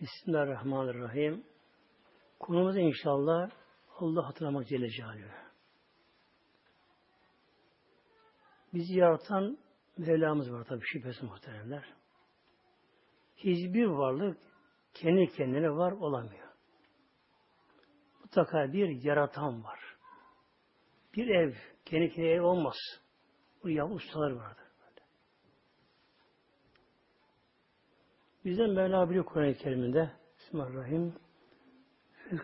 Bismillahirrahmanirrahim. Konumuz inşallah Allah hatırlamak Celle Celaluhu. Bizi yaratan Mevlamız var tabi şüphesiz muhteremler. Hiçbir varlık kendi kendine var olamıyor. Mutlaka bir yaratan var. Bir ev, kendi kendine ev olmaz. Bu yapı ustalar vardır. Bizden Mevla biliyor Kur'an-ı Kerim'inde. Bismillahirrahmanirrahim.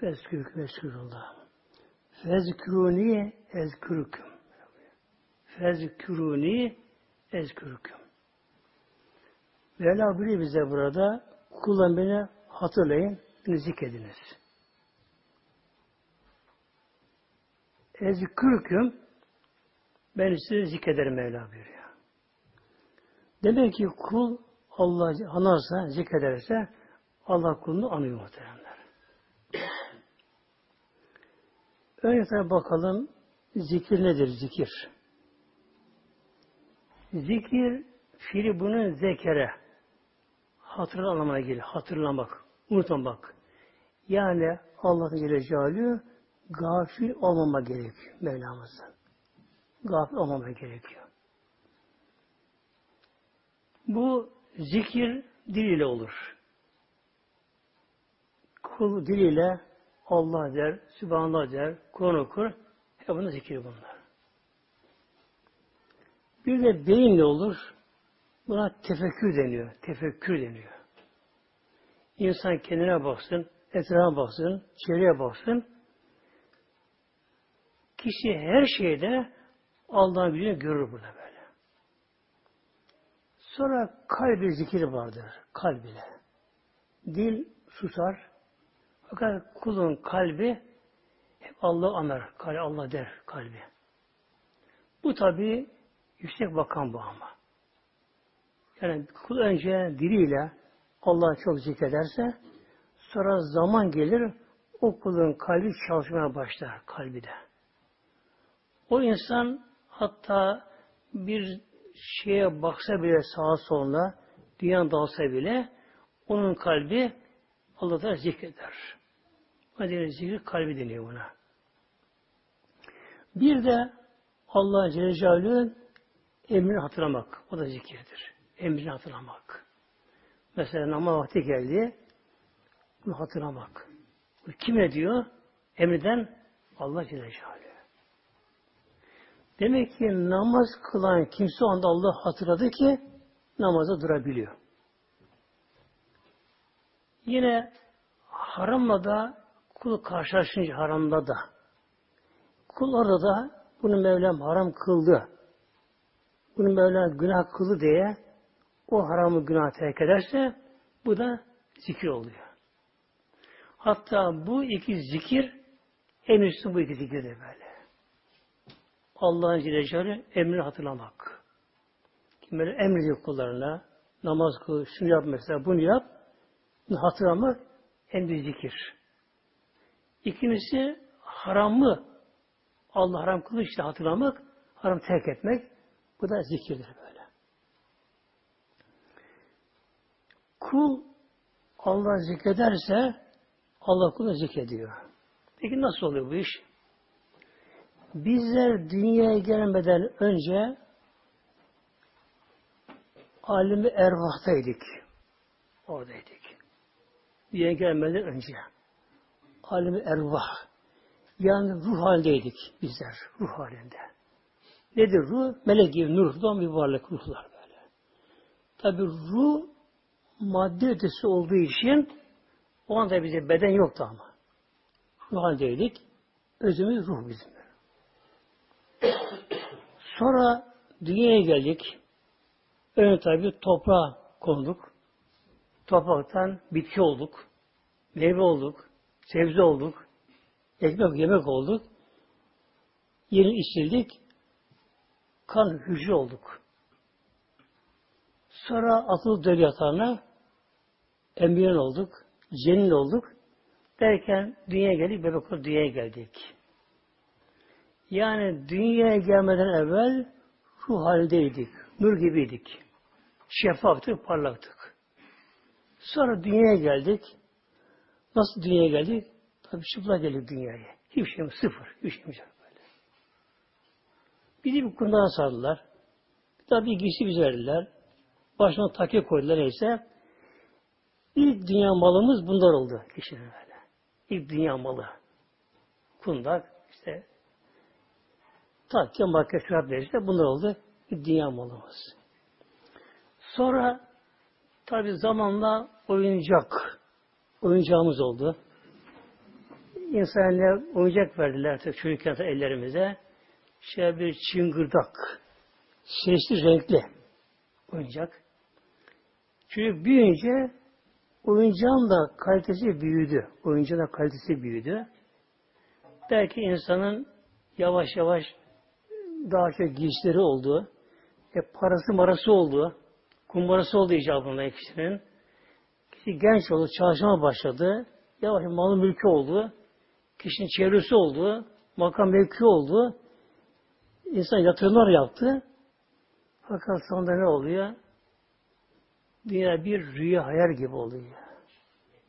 Fezkürküm Eskurullah Fezküruni ezkürküm Fezküruni ezkürküm Mevla biliyor bize burada. Kullan beni hatırlayın, beni zikrediniz. Ezkürküm ben size zikrederim Mevla buyuruyor. Demek ki kul Allah anarsa, zikrederse Allah kulunu anıyor muhteremler. Önce bakalım zikir nedir zikir? Zikir fiili bunun zekere hatırla anlamına gelir. Hatırlamak, unutmamak. Yani Allah'ın Celaluhu gafil olmama gerekiyor Mevlamızdan. Gafil olmama gerekiyor. Bu Zikir diliyle olur. Kul diliyle Allah der, Sübhanallah der, Kur'an okur. Hep bunun zikir bunlar. Bir de beyinle olur. Buna tefekkür deniyor. Tefekkür deniyor. İnsan kendine baksın, etrafa baksın, çevreye baksın. Kişi her şeyde Allah'ın gücünü görür burada böyle. Sonra kalbi zikir vardır. Kalb ile. Dil susar. Fakat kulun kalbi hep Allah anar. Kalbi Allah der kalbi. Bu tabi yüksek bakan bu ama. Yani kul önce diliyle Allah çok zikrederse sonra zaman gelir o kulun kalbi çalışmaya başlar kalbi de. O insan hatta bir şeye baksa bile sağa soluna, dünya dalsa bile onun kalbi Allah'ta zikreder. Hadi zikir kalbi deniyor buna. Bir de Allah Celle Celaluhu'nun emrini hatırlamak. O da zikirdir. Emrini hatırlamak. Mesela namaz vakti geldi. Bunu hatırlamak. Kim ne diyor? Emriden Allah Celle Celaluhu. Demek ki namaz kılan kimse anda Allah hatırladı ki namaza durabiliyor. Yine haramla da kul karşılaşınca haramla da kul orada da bunu Mevlam haram kıldı. Bunu Mevlam günah kıldı diye o haramı günah terk ederse bu da zikir oluyor. Hatta bu iki zikir en üstün bu iki zikirdir böyle. Allah'ın Celle emrini hatırlamak. Kim böyle emrediyor kullarına namaz kıl, şunu yap mesela, bunu yap. Bunu hatırlamak büyük zikir. İkincisi haramı Allah haram kılmış işte hatırlamak, haram terk etmek. Bu da zikirdir böyle. Kul Allah zikrederse Allah kulu zikrediyor. Peki nasıl oluyor bu iş? Bizler dünyaya gelmeden önce alimi ervahtaydık. Oradaydık. Dünyaya gelmeden önce. Alimi ervah. Yani ruh halindeydik bizler. Ruh halinde. Nedir ruh? Melek gibi nurdan bir varlık ruhlar böyle. Tabi ruh madde ötesi olduğu için o anda bize beden yoktu ama. Ruh halindeydik. Özümüz ruh bizim. Sonra dünyaya geldik. Önce tabi toprağa konduk. Topraktan bitki olduk. Meyve olduk. Sebze olduk. Ekmek yemek olduk. Yeni içildik. Kan hücre olduk. Sonra atıldık döl yatağına embriyon olduk. Cenin olduk. Derken dünyaya geldik. Bebek dünyaya geldik. Yani dünyaya gelmeden evvel ruh haldeydik. Nur gibiydik. Şeffaftık, parlaktık. Sonra dünyaya geldik. Nasıl dünyaya geldik? Tabii çıplak geldik dünyaya. Hiçbir şeyimiz sıfır. Hiçbir şeyimiz yok böyle. Bizi bir kundağa sardılar. Tabii giysi bize. Başına takı koydular neyse. İlk dünya malımız bunlar oldu kişinin böyle. İlk dünya malı. Kundak, işte takke, makke, şurap işte bunlar oldu. İlk dünya malımız. Sonra tabi zamanla oyuncak oyuncağımız oldu. İnsanlar oyuncak verdiler çocukken ellerimize. Şey bir çıngırdak. Sesli, renkli oyuncak. Çocuk büyüyünce oyuncağın da kalitesi büyüdü. Oyuncağın da kalitesi büyüdü. Belki insanın yavaş yavaş daha çok giysileri oldu. E, parası marası oldu. Kumbarası oldu icabında kişinin. Kişi genç oldu, çalışmaya başladı. Yavaş malı mülkü oldu. Kişinin çevresi oldu. Makam mevki oldu. İnsan yatırımlar yaptı. Fakat sonunda ne oluyor? Dünya bir rüya hayal gibi oluyor.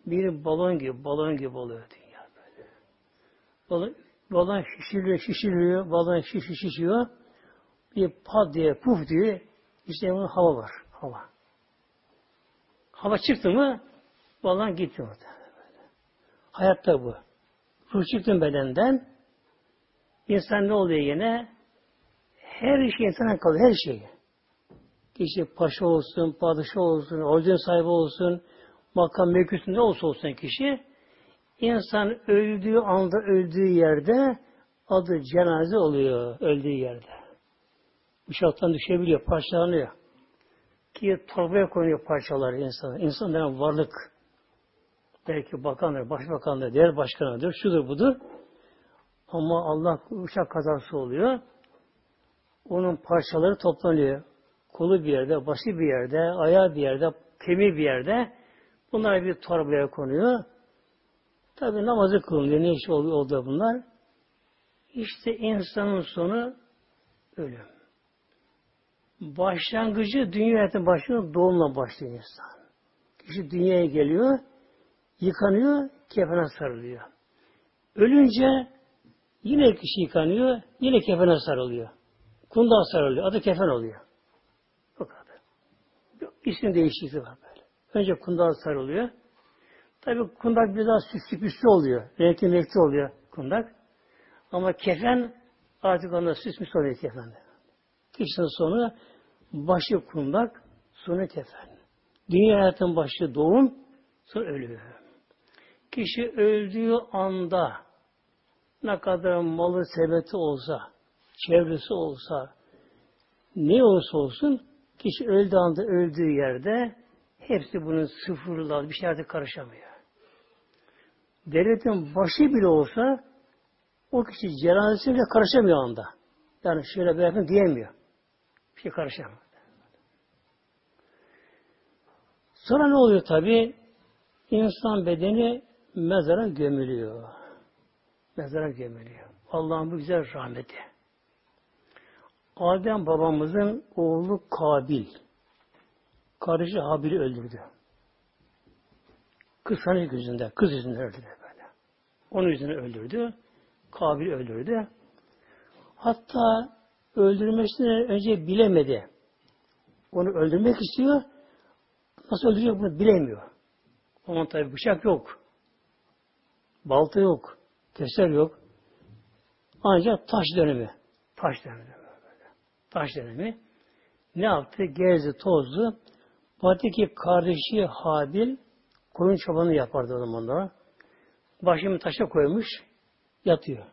Bir balon gibi, balon gibi oluyor dünya böyle. Balon, balon şişiriyor, şişiriyor, balon şiş, şişiyor. Bir pat diye, puf diye, işte bunun hava var, hava. Hava çıktı mı, balon gitti orada. Hayatta bu. Ruh çıktı bedenden, insan ne oluyor yine? Her şey insana kalıyor, her şey. Kişi paşa olsun, padişah olsun, ordin sahibi olsun, makam mevküsünde olsa olsun kişi, insan öldüğü anda öldüğü yerde adı cenaze oluyor öldüğü yerde. Uçaktan düşebiliyor, parçalanıyor. Ki torbaya konuyor parçaları insan. İnsan denen varlık. Belki bakandır, başbakandır, değer başkanıdır, şudur budur. Ama Allah uçak kazası oluyor. Onun parçaları toplanıyor kolu bir yerde, başı bir yerde, ayağı bir yerde, kemiği bir yerde. Bunlar bir torbaya konuyor. Tabi namazı kılınıyor. Ne iş oluyor, oluyor bunlar? İşte insanın sonu ölüm. Başlangıcı dünya hayatının başlıyor, doğumla başlıyor insan. Kişi dünyaya geliyor, yıkanıyor, kefene sarılıyor. Ölünce yine kişi yıkanıyor, yine kefene sarılıyor. Kundağa sarılıyor, adı kefen oluyor. İsim değişikliği var böyle. Önce kundak sarılıyor. Tabi kundak biraz süslü püslü oluyor. Renkli renkli oluyor kundak. Ama kefen artık onda süs müs oluyor kefen. Kişinin sonu başı kundak, sonu kefen. Dünya hayatın başı doğum, sonra ölüyor. Kişi öldüğü anda ne kadar malı sebeti olsa, çevresi olsa, ne olursa olsun Kişi öldüğü anda öldüğü yerde hepsi bunun sıfırlar, bir şey artık karışamıyor. Devletin başı bile olsa o kişi cenazesiyle karışamıyor anda. Yani şöyle bırakın diyemiyor. Bir şey karışamıyor. Sonra ne oluyor tabi? İnsan bedeni mezara gömülüyor. Mezara gömülüyor. Allah'ın bu güzel rahmeti. Adem babamızın oğlu Kabil, kardeşi Habil'i öldürdü. Kıskanç yüzünden, kız yüzünden öldürdü böyle. Onun yüzünden öldürdü. Kabil öldürdü. Hatta öldürmesinden önce bilemedi. Onu öldürmek istiyor. Nasıl öldürecek bunu bilemiyor. Onun tabi bıçak yok. Balta yok. Keser yok. Ancak taş dönemi. Taş dönemi taş dönemi. Ne yaptı? Gezdi, tozdu. Baktı ki kardeşi Habil koyun çobanı yapardı o zamanlar. Başını taşa koymuş, yatıyor.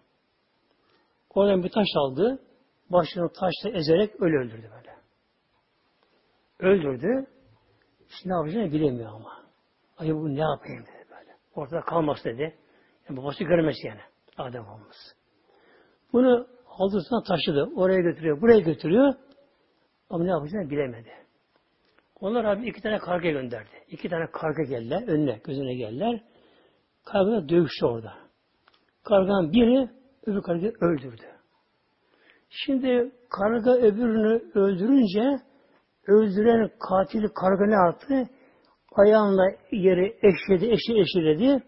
Oradan bir taş aldı, başını taşla ezerek ölü öldürdü böyle. Öldürdü. Şimdi ne yapacağını bilemiyor ama. Ay bu ne yapayım dedi böyle. Ortada kalmaz dedi. Yani babası görmez yani. Adem olmaz. Bunu Aldırsan taşıdı. Oraya götürüyor, buraya götürüyor. Ama ne yapacağını bilemedi. Onlar abi iki tane karga gönderdi. İki tane karga geldiler. Önüne, gözüne geldiler. Karga dövüştü orada. Karganın biri öbür kargayı öldürdü. Şimdi karga öbürünü öldürünce öldüren katili karga ne yaptı? Ayağınla yeri eşledi, eşi eşledi.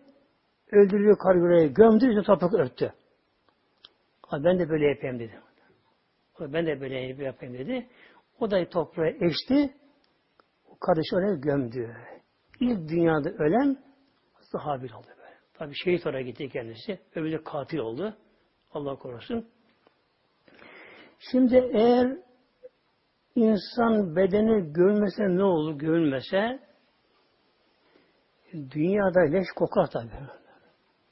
öldürüyor kargırayı, gömdü, işte toprak örttü. Ama ben de böyle yapayım dedi. Ben de böyle yapayım dedi. O da toprağa eşti. Kardeş oraya gömdü. İlk dünyada ölen Habil oldu böyle. Tabi şehit oraya gitti kendisi. Öbürü de katil oldu. Allah korusun. Şimdi eğer insan bedeni görmese ne olur görülmese dünyada leş kokar tabi.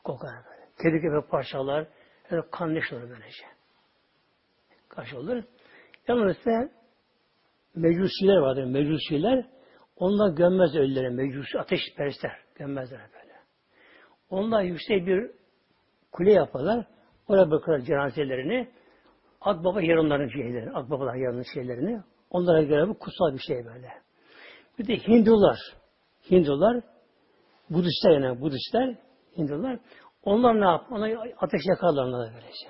Kokar böyle. Kedi gibi parçalar, yani kan leş olur böylece. Kaç olur. Yalnız ise mecusiler vardır, mecusiler. Onlar gömmez ölüleri, mecusi ateş perestler. Gömmezler böyle. Onlar yüksek bir kule yaparlar. Oraya bakarlar cenazelerini. Akbaba yarınların şeylerini, Akbabalar yarının şeylerini. Onlara göre bu kutsal bir şey böyle. Bir de Hindular. Hindular, Budistler yani Budistler, Hindular. Onlar ne yap? Ona ateş yakarlar onlara böylece.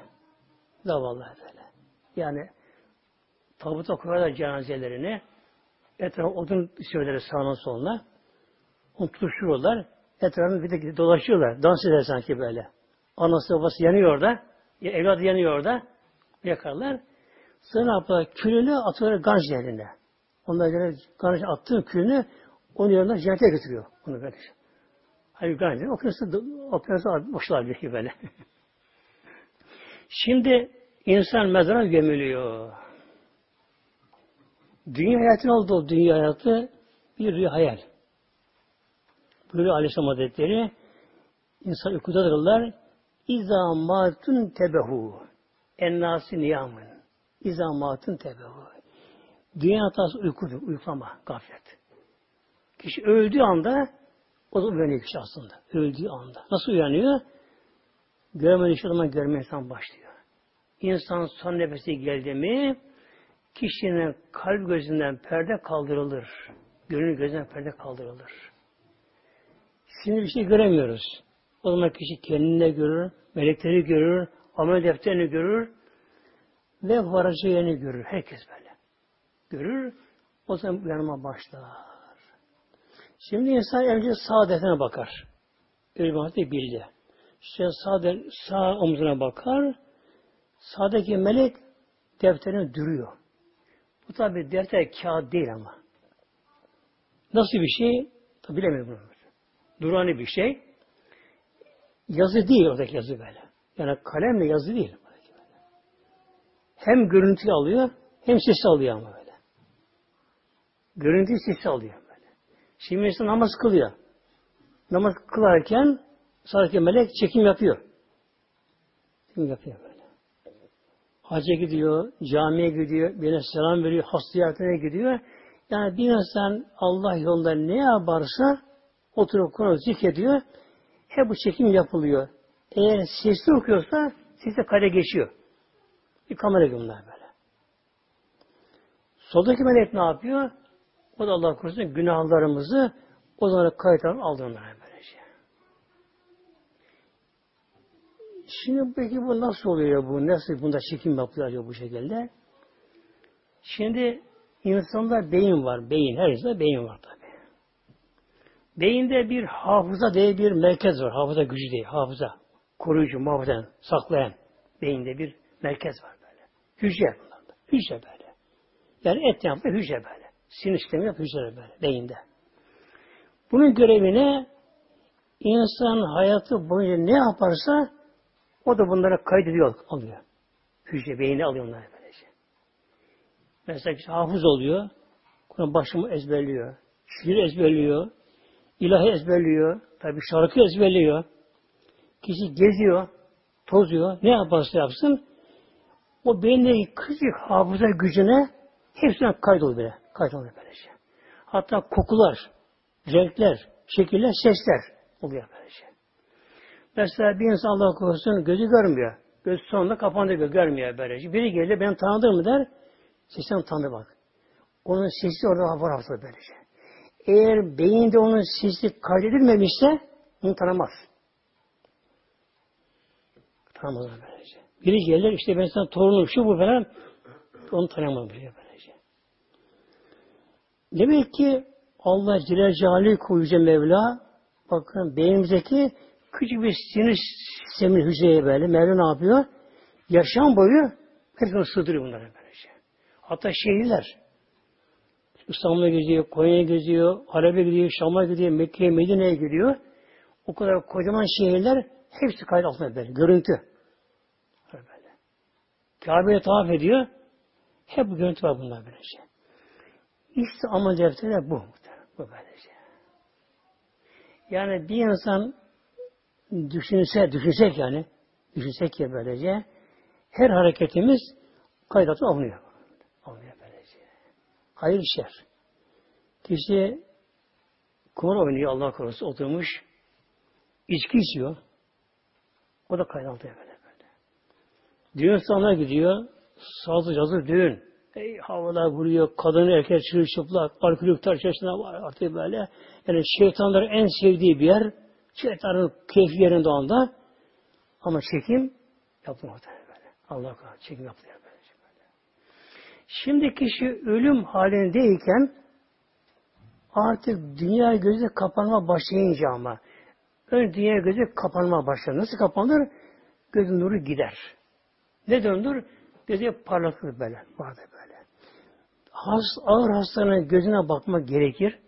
Zavallı böyle. Yani tabuta koyarlar cenazelerini. Etrafı odun söyleri sağına soluna. Onu tutuşturuyorlar. Etrafını bir de dolaşıyorlar. Dans eder sanki böyle. Anası babası yanıyor orada. Evladı yanıyor orada. Yakarlar. Sonra ne yapıyorlar? Külünü atıyorlar Ganj yerine. Onlar göre Ganj attığı külünü onun yerine cennete götürüyor. Onu böyle. Hayır Ganj. Okuyorsun, okuyorsun boşlar bir böyle. Şimdi insan mezara gömülüyor. Dünya hayatı ne oldu? Dünya hayatı bir rüya hayal. Buyuruyor Aleyhisselam Hazretleri insan uykudadırlar. İza matun tebehu ennâsi niyamın. İza matun tebehu. Dünya hatası uykudur. Uyuklama, gaflet. Kişi öldüğü anda o da uyanıyor kişi aslında. Öldüğü anda. Nasıl uyanıyor? Görmediği şey zaman görme insan başlıyor. İnsan son nefesi geldi mi kişinin kalp gözünden perde kaldırılır. Gönül gözünden perde kaldırılır. Şimdi bir şey göremiyoruz. O zaman kişi kendini görür, melekleri görür, amel defterini görür ve varacağı yerini görür. Herkes böyle. Görür, o zaman uyanma başlar. Şimdi insan önce sağ defterine bakar. Öyle bildi. İşte sağ, de, sağ omzuna bakar, sağdaki melek defterini duruyor. Bu tabi defter kağıt değil ama. Nasıl bir şey? Tabi bilemiyorum bunu. Durani bir şey. Yazı değil oradaki yazı böyle. Yani kalemle yazı değil. Hem görüntü alıyor, hem sesi alıyor ama böyle. Görüntü sesi alıyor böyle. Şimdi insan namaz kılıyor. Namaz kılarken sadece melek çekim yapıyor. Çekim yapıyor böyle. Hacca gidiyor, camiye gidiyor, birine selam veriyor, hasta gidiyor. Yani bir insan Allah yolunda ne yaparsa oturup Kur'an zikrediyor. Hep bu çekim yapılıyor. Eğer sesli okuyorsa sesle kare geçiyor. Bir kamera bunlar böyle. Soldaki melek ne yapıyor? O da Allah korusun günahlarımızı o zaman kayıtlarını aldı onlara böylece. Şimdi peki bu nasıl oluyor bu? Nasıl bunda çekim yapılıyor bu şekilde? Şimdi insanda beyin var. Beyin. Her insanda beyin var tabi. Beyinde bir hafıza diye bir merkez var. Hafıza gücü değil. Hafıza. Koruyucu, muhafaza, saklayan. Beyinde bir merkez var böyle. Hücre bunlarda. Hücre böyle. Yani et yapma hücre böyle. Sinir sistemi yap hücre böyle. Beyinde. Bunun görevine insan hayatı boyunca ne yaparsa o da bunlara kaydediyor, alıyor. Hücre beyni alıyor onları böylece. Mesela kişi hafız oluyor. Kur'an başımı ezberliyor. Şiir ezberliyor. ilahi ezberliyor. Tabi şarkı ezberliyor. Kişi geziyor, tozuyor. Ne yaparsa yapsın o beyindeki küçük hafıza gücüne hepsine kaydoluyor böyle. Kaydoluyor böylece. Hatta kokular, renkler, şekiller, sesler oluyor böylece. Mesela bir insan Allah korusun gözü görmüyor. Göz sonunda kapandı görmüyor böylece. Biri gelir ben tanıdım mı der. Sesten tanı bak. Onun sesi orada var hafıza böylece. Eğer beyinde onun sesi kaydedilmemişse onu tanımaz. Tanımaz böylece. Biri gelir işte ben sana torunum şu bu falan onu tanımaz böylece. Demek ki Allah Celle Celaluhu Yüce Mevla bakın beynimizdeki küçük bir sinir sistemi hücreye böyle Mevla ne yapıyor? Yaşam boyu hepsini sığdırıyor bunları böylece. Hatta şehirler İstanbul'a gidiyor, Konya'ya gidiyor, Halep'e gidiyor, Şam'a gidiyor, Mekke'ye, Medine'ye gidiyor. O kadar kocaman şehirler hepsi kayıt altında böyle. Görüntü. Kabe'ye tavaf ediyor. Hep bu görüntü var bunlar böylece. İşte amel defteri bu. Bu böylece. Yani bir insan düşünse, düşünsek yani, düşünsek ya böylece, her hareketimiz kaydatı alınıyor. Alınıyor böylece. Hayır şer. Kişi kumar oynuyor Allah korusun oturmuş, içki içiyor. O da kaydaltıyor böyle böyle. Düğün salonuna gidiyor, sazı cazı düğün. Ey havalar vuruyor, kadın erkek çırılçıplak, alkolük tarçasına var artık böyle. Yani şeytanların en sevdiği bir yer, şeytanın keyfi yerinde anda. Ama çekim yapmıyor böyle. Allah korusun çekim yapıyor böyle. Şimdi kişi ölüm halindeyken artık dünya gözü kapanma başlayınca ama ön dünya gözü kapanma başlar. Nasıl kapanır? Gözün nuru gider. Ne döndür? Gözü parlatır böyle. Vardır böyle. Has, ağır hastanın gözüne bakmak gerekir.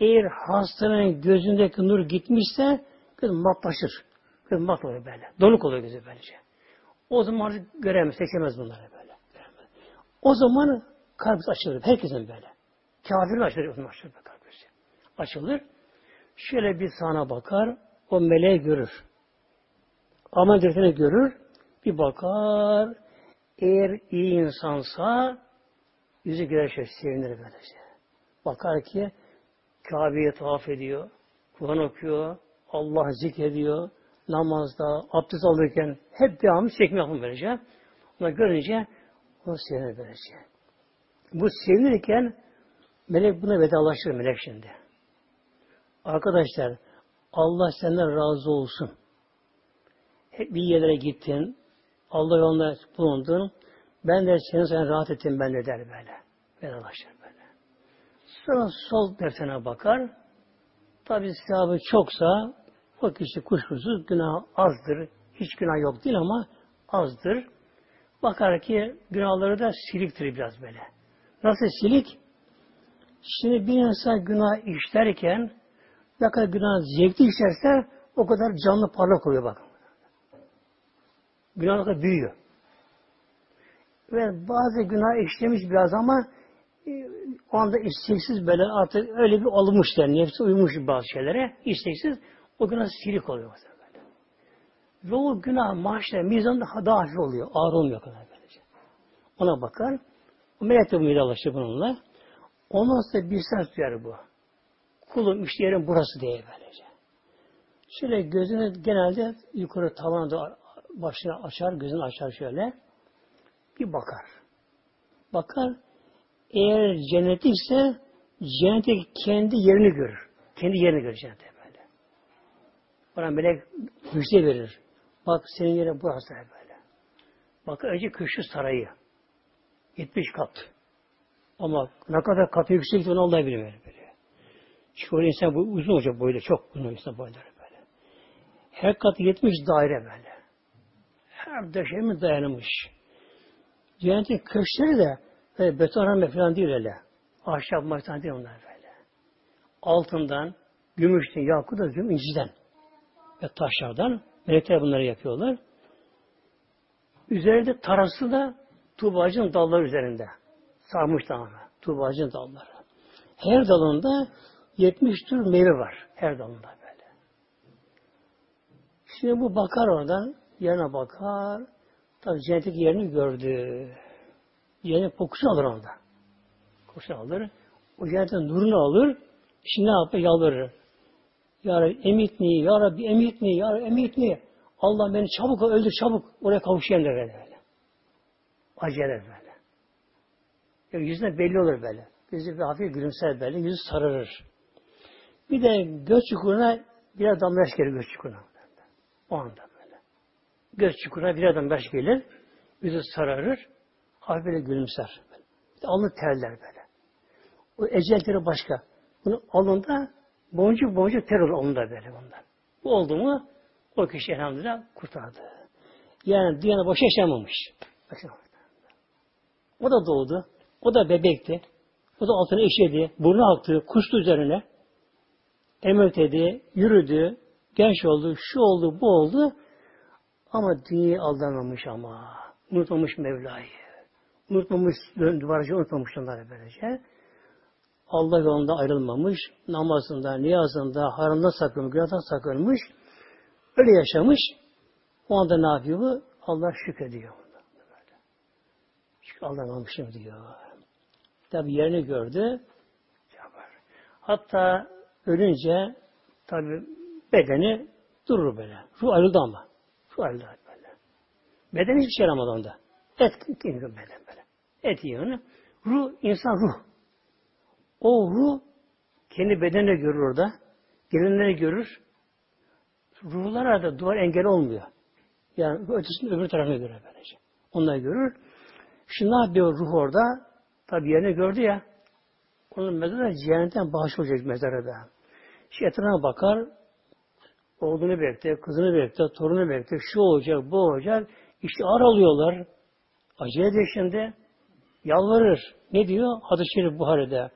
Eğer hastanın gözündeki nur gitmişse göz matlaşır. Göz mat oluyor böyle. Donuk oluyor gözü böylece. O zaman artık göremez, seçemez bunları böyle. O zaman kalp açılır. Herkesin böyle. Kafir açılır. O zaman açılır kalp Açılır. Şöyle bir sana bakar. O meleği görür. Aman defterini görür. Bir bakar. Eğer iyi insansa yüzü gülerse sevinir böylece. Bakar ki Kabe'ye tavaf ediyor. Kur'an okuyor. Allah zikrediyor. Namazda, abdest alırken hep devamlı çekme yapın böylece. Onu görünce o sevinir böylece. Bu sevinirken melek buna vedalaşır melek şimdi. Arkadaşlar Allah senden razı olsun. Hep bir yerlere gittin. Allah yolunda bulundun. Ben de senin sen rahat ettim ben de der böyle. Vedalaşır. Sonra sol defterine bakar. Tabi sevabı çoksa o kişi kuşkusuz günah azdır. Hiç günah yok değil ama azdır. Bakar ki günahları da siliktir biraz böyle. Nasıl silik? Şimdi bir insan günah işlerken ne kadar günah zevkli işlerse o kadar canlı parlak oluyor bakın. Günah kadar büyüyor. Ve bazı günah işlemiş biraz ama o anda isteksiz böyle artık öyle bir olmuş yani. Nefsi uymuş bazı şeylere. isteksiz o günah silik oluyor. Ve o günah maaşla mizan daha hafif oluyor. Ağır olmuyor kadar böylece. Ona bakar. O melek de müdalaşır bununla. Ondan sonra bir ses duyar bu. Kulum işte yerim burası diye böylece. Şöyle gözünü genelde yukarı tavana başını açar, gözünü açar şöyle. Bir bakar. Bakar. Eğer cennet ise cennetteki kendi yerini görür. Kendi yerini görür cennette böyle. Bana melek müjde verir. Bak senin yerin burası böyle. Bak önce köşkü sarayı. 70 kat. Ama ne kadar katı yüksek onu Allah bilir böyle. Çünkü o insan bu uzun olacak boyda. Çok uzun insan boyları böyle. Her kat 70 daire böyle. Her döşemi dayanmış. Cennetin köşkleri de böyle beton falan değil öyle. Ahşap maçtan değil onlar böyle. Altından, gümüşten, yakut da inciden ve taşlardan melekler bunları yapıyorlar. Üzerinde tarası da tuğbacın dalları üzerinde. Sarmış tamamen. Tuğbacın dalları. Her dalında 70 tür meyve var. Her dalında böyle. Şimdi bu bakar oradan, yerine bakar. Tabi cennetteki yerini gördü. Cennet kokusunu alır onda. Kokusunu alır. O cennetin nurunu alır. Şimdi ne yapar? Yalvarır. Ya Rabbi emitni, Ya Rabbi emitni, Ya Rabbi emitni. Allah beni çabuk öldür, çabuk oraya kavuşayım der böyle. Acele böyle. Yani yüzüne belli olur böyle. Yüzü bir hafif gülümser böyle, yüzü sararır. Bir de göz çukuruna bir adam yaş gelir göz çukuruna. O anda böyle. Göz çukuruna bir adam yaş gelir, yüzü sararır, hafif böyle gülümser. Bir de alnı terler böyle. O ecelleri başka. Bunu alında boncuk boncuk ter olur alnında böyle bunlar. Bu oldu mu O kişi elhamdülillah kurtardı. Yani dünyada boş yaşamamış. O da doğdu. O da bebekti. O da altına işledi. Burnu aktı. Kuştu üzerine. Emekledi. Yürüdü. Genç oldu. Şu oldu. Bu oldu. Ama dünyayı aldamamış ama. Unutmamış Mevla'yı. Unutmamış, duvarcı unutmamış onları böylece. Allah yolunda ayrılmamış, namazında, niyazında, haramda sakınmış, günahdan sakınmış, öyle yaşamış. O anda ne yapıyor? Allah şükrediyor. Çünkü aldanmamışım diyor. Tabi yerini gördü. Hatta ölünce tabi bedeni durur böyle. Ruh ayrıldı ama. Ruh ayrıldı böyle. Beden hiçbir şey yaramadı onda. Et beden böyle. Et onu. Ruh, insan ruh. O ruh kendi bedenine görür orada. Gelinleri görür. Ruhlara da duvar engel olmuyor. Yani ötesinin öbür tarafına göre böylece. Onlar görür. Şimdi ne yapıyor ruh orada? Tabi yerini gördü ya. Onun mezarı cehennetten bağış olacak mezarı da. Şeytana bakar, oğlunu bekler, kızını bekler, torunu bekler, şu olacak, bu olacak. İşte ar alıyorlar. Acele ediyor şimdi. Yalvarır. Ne diyor? Hadis-i Şerif Buhari'de.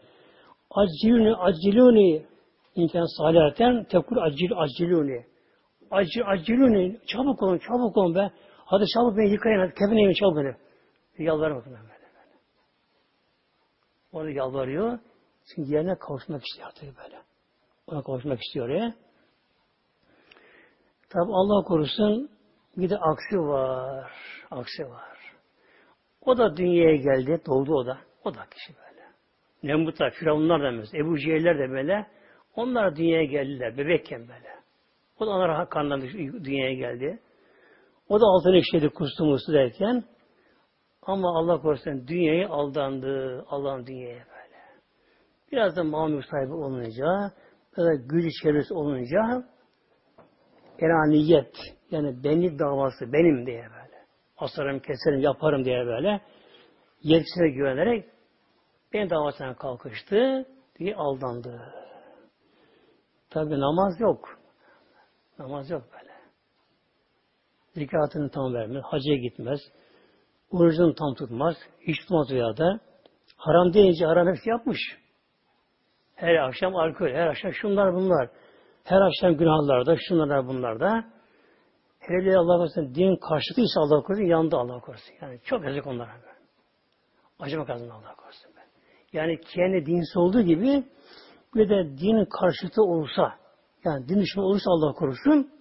Aciluni, aciluni imkan salihaten tekur acil, aciluni. Acil, aciluni. Çabuk olun, çabuk olun be. Hadi çabuk beni yıkayın, hadi kefeneyim çabuk beni. Yalvarır bakın böyle. Onu yalvarıyor. Çünkü yerine kavuşmak istiyor artık böyle. Ona kavuşmak istiyor ya. Tabi Allah korusun bir de aksi var. Aksi var. O da dünyaya geldi. Doğdu o da. O da kişi böyle. Nemrutlar, Firavunlar da mesela. Ebu Cehiller de böyle. Onlar dünyaya geldiler. Bebekken böyle. O da onlara kandan dünyaya geldi. O da altına işledi kustu mustu derken ama Allah korusun dünyayı aldandı. Allah'ın dünyaya böyle. Biraz da mamur sahibi olunca da güç çevresi olunca eraniyet yani benlik davası benim diye böyle. Asarım, keserim, yaparım diye böyle yetkisine güvenerek ben davasına kalkıştı diye aldandı. Tabi namaz yok. Namaz yok böyle. Zikatını tam vermez, hacıya gitmez, orucunu tam tutmaz, hiç tutmaz veya da haram deyince haram hepsi yapmış. Her akşam alkol, her akşam şunlar bunlar. Her akşam günahlarda, şunlar bunlar da. Hele Allah korusun din karşıtıysa Allah korusun yandı Allah korusun. Yani çok yazık onlara. Acıma kazandı Allah korusun. Yani kendi dinsiz olduğu gibi bir de din karşıtı olsa yani din düşmanı olursa Allah korusun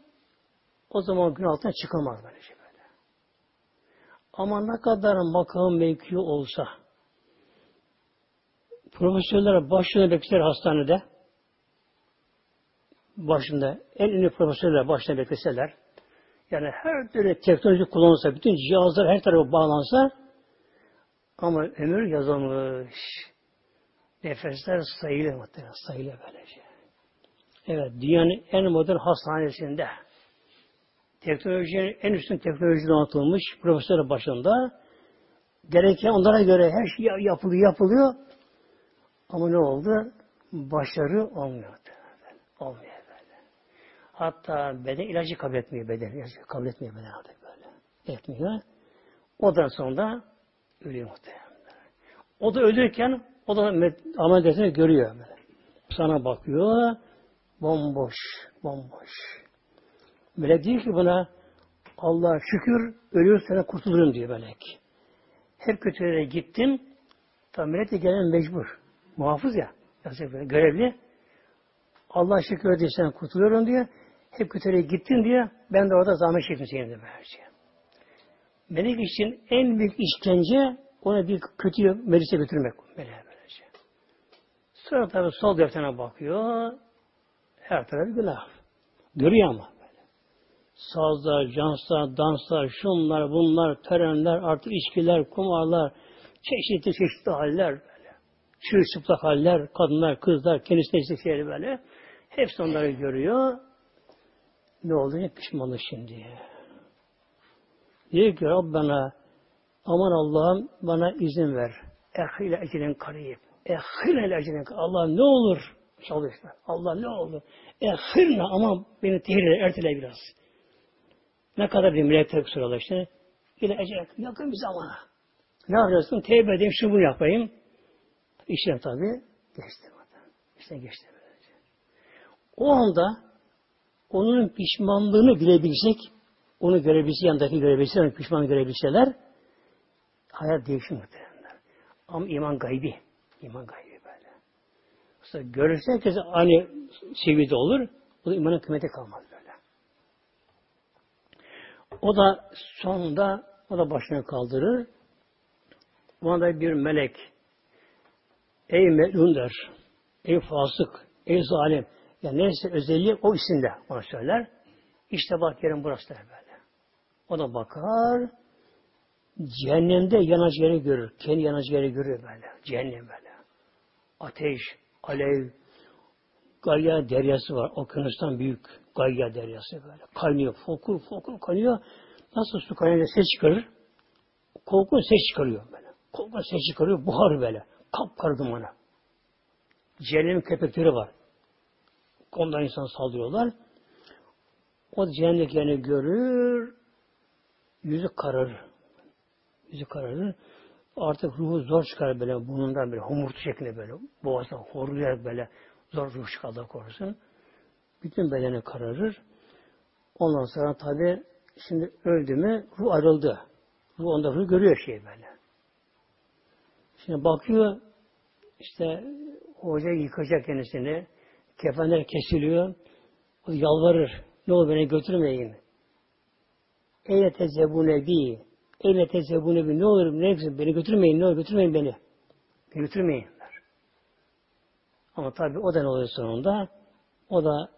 o zaman gün altına çıkamaz böylece böyle. Ama ne kadar makam mevki olsa profesörler başına bekler hastanede başında en ünlü profesörler başına bekleseler yani her türlü teknoloji kullanılsa, bütün cihazlar her tarafa bağlansa ama ömür yazılmış. Nefesler sayılı muhtemelen, sayılı böylece. Evet, dünyanın en modern hastanesinde teknolojinin en üstün teknoloji donatılmış profesör başında gereken onlara göre her şey yapılıyor, yapılıyor. Ama ne oldu? Başarı olmuyor. Olmuyor. Hatta beden ilacı kabul etmiyor beden. İlacı kabul etmiyor beden artık böyle. Etmiyor. Odan sonra ölüyor muhtemelen. O da ölürken o da ameliyatını görüyor. Böyle. Sana bakıyor. Bomboş. Bomboş. Böyle diyor ki buna Allah şükür ölüyorsan kurtulurum diyor melek. Hep kötülere gittim. Tam melek de gelen mecbur. Muhafız ya. Görevli. Allah şükür ödeysen kurtuluyorum diye. Hep kötülere gittin diye ben de orada zahmet çektim senin de böylece. Melek için en büyük işkence ona bir kötü meclise götürmek. Böyle böylece. Sonra tabi sol defterine bakıyor. Her tarafı günah. Görüyor ama böyle. Sazlar, canslar, danslar, şunlar, bunlar, törenler, artık içkiler, kumarlar, çeşitli çeşitli haller böyle. Çırılçıplak haller, kadınlar, kızlar, kendisine istekleri böyle. Hepsi onları görüyor. Ne oldu? Ne pişmanlık şimdi. Diyor ki Rabbana aman Allah'ım bana izin ver. Ehile ecelen kariyip. Ehile ecelen Allah ne olur çalışma. Allah ne olur. Ehirne ama beni tehir ertele biraz. Ne kadar bir melekler sırala işte. Yine ecel yakın bir zamana. Ne yapacaksın? Tevbe edeyim, şu bunu yapayım. İşte tabi geçti. İşte geçti. O anda onun pişmanlığını bilebilecek, onu görebilse, yanındaki görebilse, onu pişman görebilseler, hayat değişir muhtemelenler. Ama iman gaybi. İman gaybi böyle. Mesela görürse herkes aynı seviyede olur. O da imanın kıymeti kalmaz böyle. O da sonunda o da başını kaldırır. Ona da bir melek ey melun der. Ey fasık. Ey zalim. Ya neyse özelliği o isimde ona söyler. İşte bak yerin burası der böyle. O da bakar. Cehennemde yanacağını görür. Kendi yanacağını görür böyle. Cehennem böyle. Ateş, alev, Galya deryası var. Okyanustan büyük Galya deryası böyle. Kaynıyor. Fokur fokur kaynıyor. Nasıl su kaynıyor ses çıkarır. Korkun ses çıkarıyor böyle. Korkun ses çıkarıyor. Buhar böyle. Kapkara dumanı. Cehennemin köpekleri var. Ondan insan saldırıyorlar. O cehennemdekilerini görür. Yüzü kararır. Yüzü kararır. Artık ruhu zor çıkar böyle burnundan böyle homurtu şeklinde böyle. Boğazdan horlayarak böyle Zor ruh çıkar korusun. Bütün bedeni kararır. Ondan sonra tabi şimdi öldü mü ruh ayrıldı. Ruh onda ruh görüyor şey böyle. Şimdi bakıyor işte hoca yıkacak kendisini. Kefenler kesiliyor. O yalvarır. Ne olur beni götürmeyin. Eyle tezebune bi. Eyle tezebune bi. Ne olur ne beni götürmeyin. Ne olur götürmeyin beni. Beni götürmeyin. Ama tabi o da ne oluyor sonunda? O da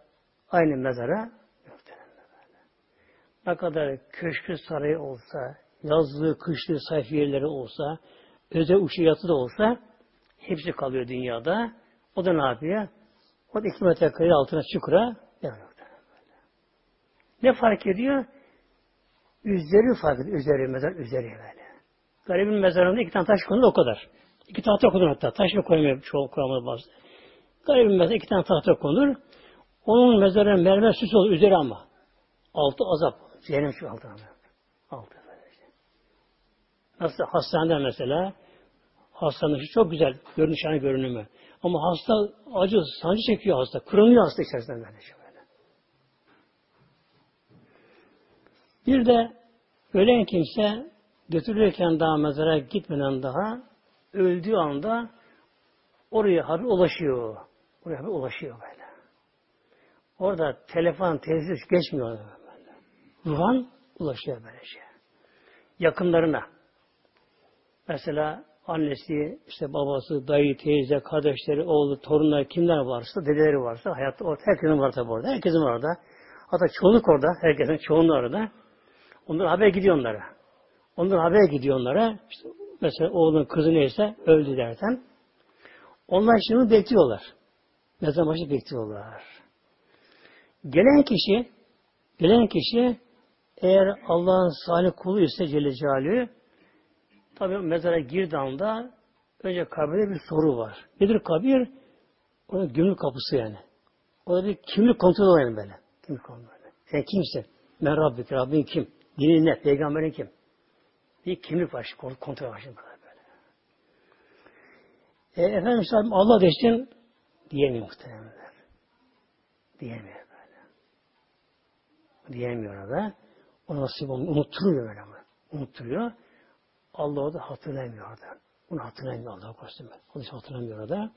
aynı mezara ne kadar köşkü sarayı olsa, yazlığı, kışlı sayfiyeleri olsa, özel uçuyatı da olsa hepsi kalıyor dünyada. O da ne yapıyor? O da iki metrekare altına çukura. Ne fark ediyor? Üzeri fark ediyor. Üzeri mezar, üzeri böyle. Garibin mezarında iki tane taş konur o kadar. İki tahta konur hatta. Taş mı koymuyor çoğu kuramada bazı. Garibin mezarı iki tane tahta konur. Onun mezarına mermer süs olur üzeri ama. Altı azap. Cehennem şu altı Altı. Nasıl hastanede mesela hastanın çok güzel görünüşane görünümü. Ama hasta acı, sancı çekiyor hasta. Kırılıyor hasta içerisinde böyle. Bir de ölen kimse götürülürken daha mezara gitmeden daha öldüğü anda oraya haber ulaşıyor. Buraya bir ulaşıyor böyle. Orada telefon, televizyon geçmiyor böyle. Ruhan ulaşıyor böyle şey. Yakınlarına. Mesela annesi, işte babası, dayı, teyze, kardeşleri, oğlu, torunları, kimler varsa, dedeleri varsa, hayatta orada, herkesin var tabi orada, herkesin var orada. Hatta çoğunluk orada, herkesin çoğunluğu orada. Onlara haber gidiyor onlara. Onlara haber gidiyor onlara. İşte mesela oğlun kızı neyse öldü derken. Onlar şimdi bekliyorlar. Mezar başı bekliyorlar. Gelen kişi gelen kişi eğer Allah'ın salih kulu ise Celle Celaluhu tabi mezara girdiği önce kabirde bir soru var. Nedir kabir? O da gümrük kapısı yani. O da bir kimlik kontrolü yani böyle. Kimlik kontrolü. Sen kimsin? Ben Rabbik, Rabbin kim? Dinin ne? Peygamberin kim? Bir kimlik var, kontrol var şimdi böyle. E, Efendimiz Allah deştin Diyemiyor muhtemelenler. Diyemiyor böyle. Diyemiyor orada. O nasip onu unutturuyor böyle ama. Unutturuyor. Allah o da hatırlamıyor orada. Bunu hatırlamıyor Allah korusun. Da hatırlamıyor orada.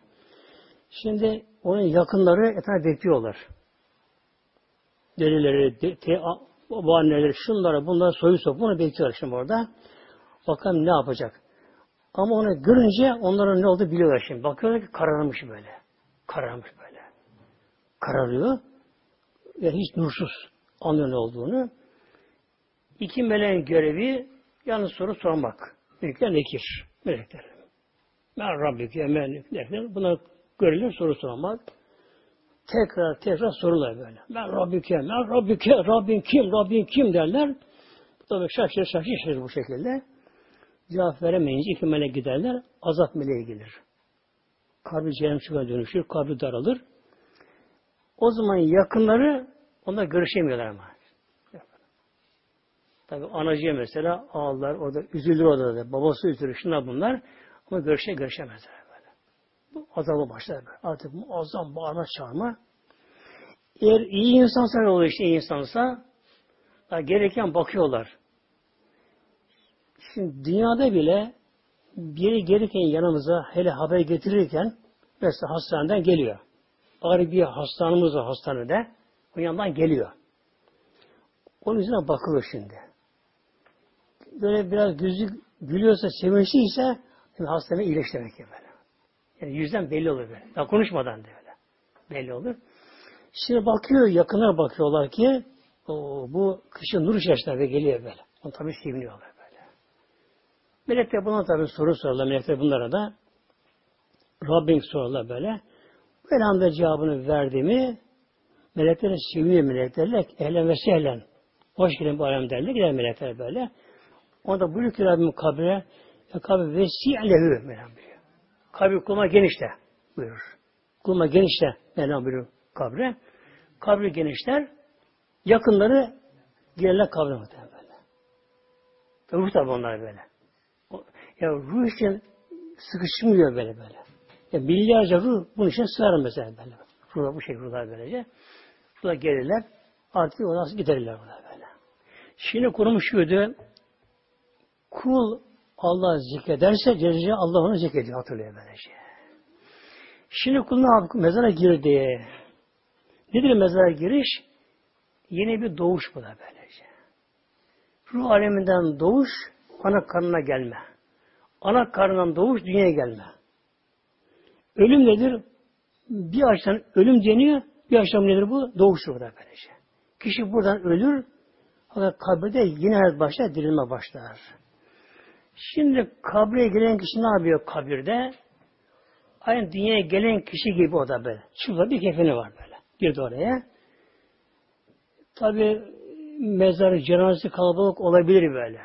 Şimdi onun yakınları etrafı bekliyorlar. Delileri, de, te, bu anneleri, şunları, bunları soyu sok, bunu bekliyorlar şimdi orada. Bakalım ne yapacak. Ama onu görünce onların ne oldu biliyorlar şimdi. Bakıyorlar ki kararmış böyle kararmış böyle. Kararıyor ve hiç nursuz anlıyor ne olduğunu. İki meleğin görevi yalnız soru sormak. Melekler nekir. Melekler. Ben Rabbike melekler. Buna görülür soru sormak. Tekrar tekrar sorular böyle. Ben Rabbike, ben Rabbike, Rabbin kim, Rabbin kim derler. Tabi şaşır şaşır bu şekilde. Cevap veremeyince iki melek giderler. Azap meleği gelir. Kalbi cehennem çubuğuna dönüşür, kalbi daralır. O zaman yakınları onlar görüşemiyorlar ama. Tabi anacıya mesela ağlar, orada üzülür orada da. Babası üzülür, şunlar bunlar. Ama görüşe görüşemezler böyle. Bu azabı başlar böyle. Artık muazzam bağırma çağırma. Eğer iyi insansa ne oluyor işte iyi insansa gereken bakıyorlar. Şimdi dünyada bile biri gelirken yanımıza hele haber getirirken mesela hastaneden geliyor. Bari bir hastanımız var hastanede. O yandan geliyor. Onun yüzüne bakılır şimdi. Böyle biraz yüzü gülüyorsa, sevinçliyse hastanın iyileşti demek ki böyle. Yani yüzden belli olur böyle. Daha konuşmadan da öyle. Belli olur. Şimdi bakıyor, yakınlar bakıyorlar ki o, bu kışın nur içerisinde geliyor böyle. Onu tabii seviniyorlar böyle. Melekler buna tabii soru sorarlar. Melekler bunlara da Rabbim sorarlar böyle. Böyle anda cevabını verdiğimi melekler seviniyor meleklerle. Ehlen ve sehlen. Hoş geldin bu alem derler. Gider melekler böyle. Onda buyuruyor ki Rabbim kabre kabir vesi'lehu Mevlam buyuruyor. Kabir kuluma genişte buyurur. Kuluma genişte Mevlam buyuruyor kabre. Kabri genişler. Yakınları gelirler kabre muhtemelen böyle. Ruh tabi onlar böyle. Ya ruh için sıkışmıyor böyle böyle. Ya milyarca ruh bunun için sığar mesela böyle. Ruhlar bu şekilde ruhlar böylece. Ruhlar gelirler. Artık o nasıl giderirler böyle. Şimdi kurum şuydu. Kul Allah zikrederse Celle Allah onu zikrediyor hatırlıyor böylece. Şimdi kul ne yapıyor? Mezara girdi. Nedir mezara giriş? Yeni bir doğuş bu da böylece. Ruh aleminden doğuş, ana karnına gelme. Ana karnından doğuş, dünyaya gelme. Ölüm nedir? Bir açıdan ölüm deniyor, bir açıdan nedir bu? Doğuştur bu da böylece. Kişi buradan ölür, fakat kabirde yine başlar, dirilme başlar. Şimdi kabre gelen kişi ne yapıyor kabirde? Aynı dünyaya gelen kişi gibi o da böyle. Şurada bir kefeni var böyle. Girdi oraya. Tabi mezarı, cenazesi kalabalık olabilir böyle.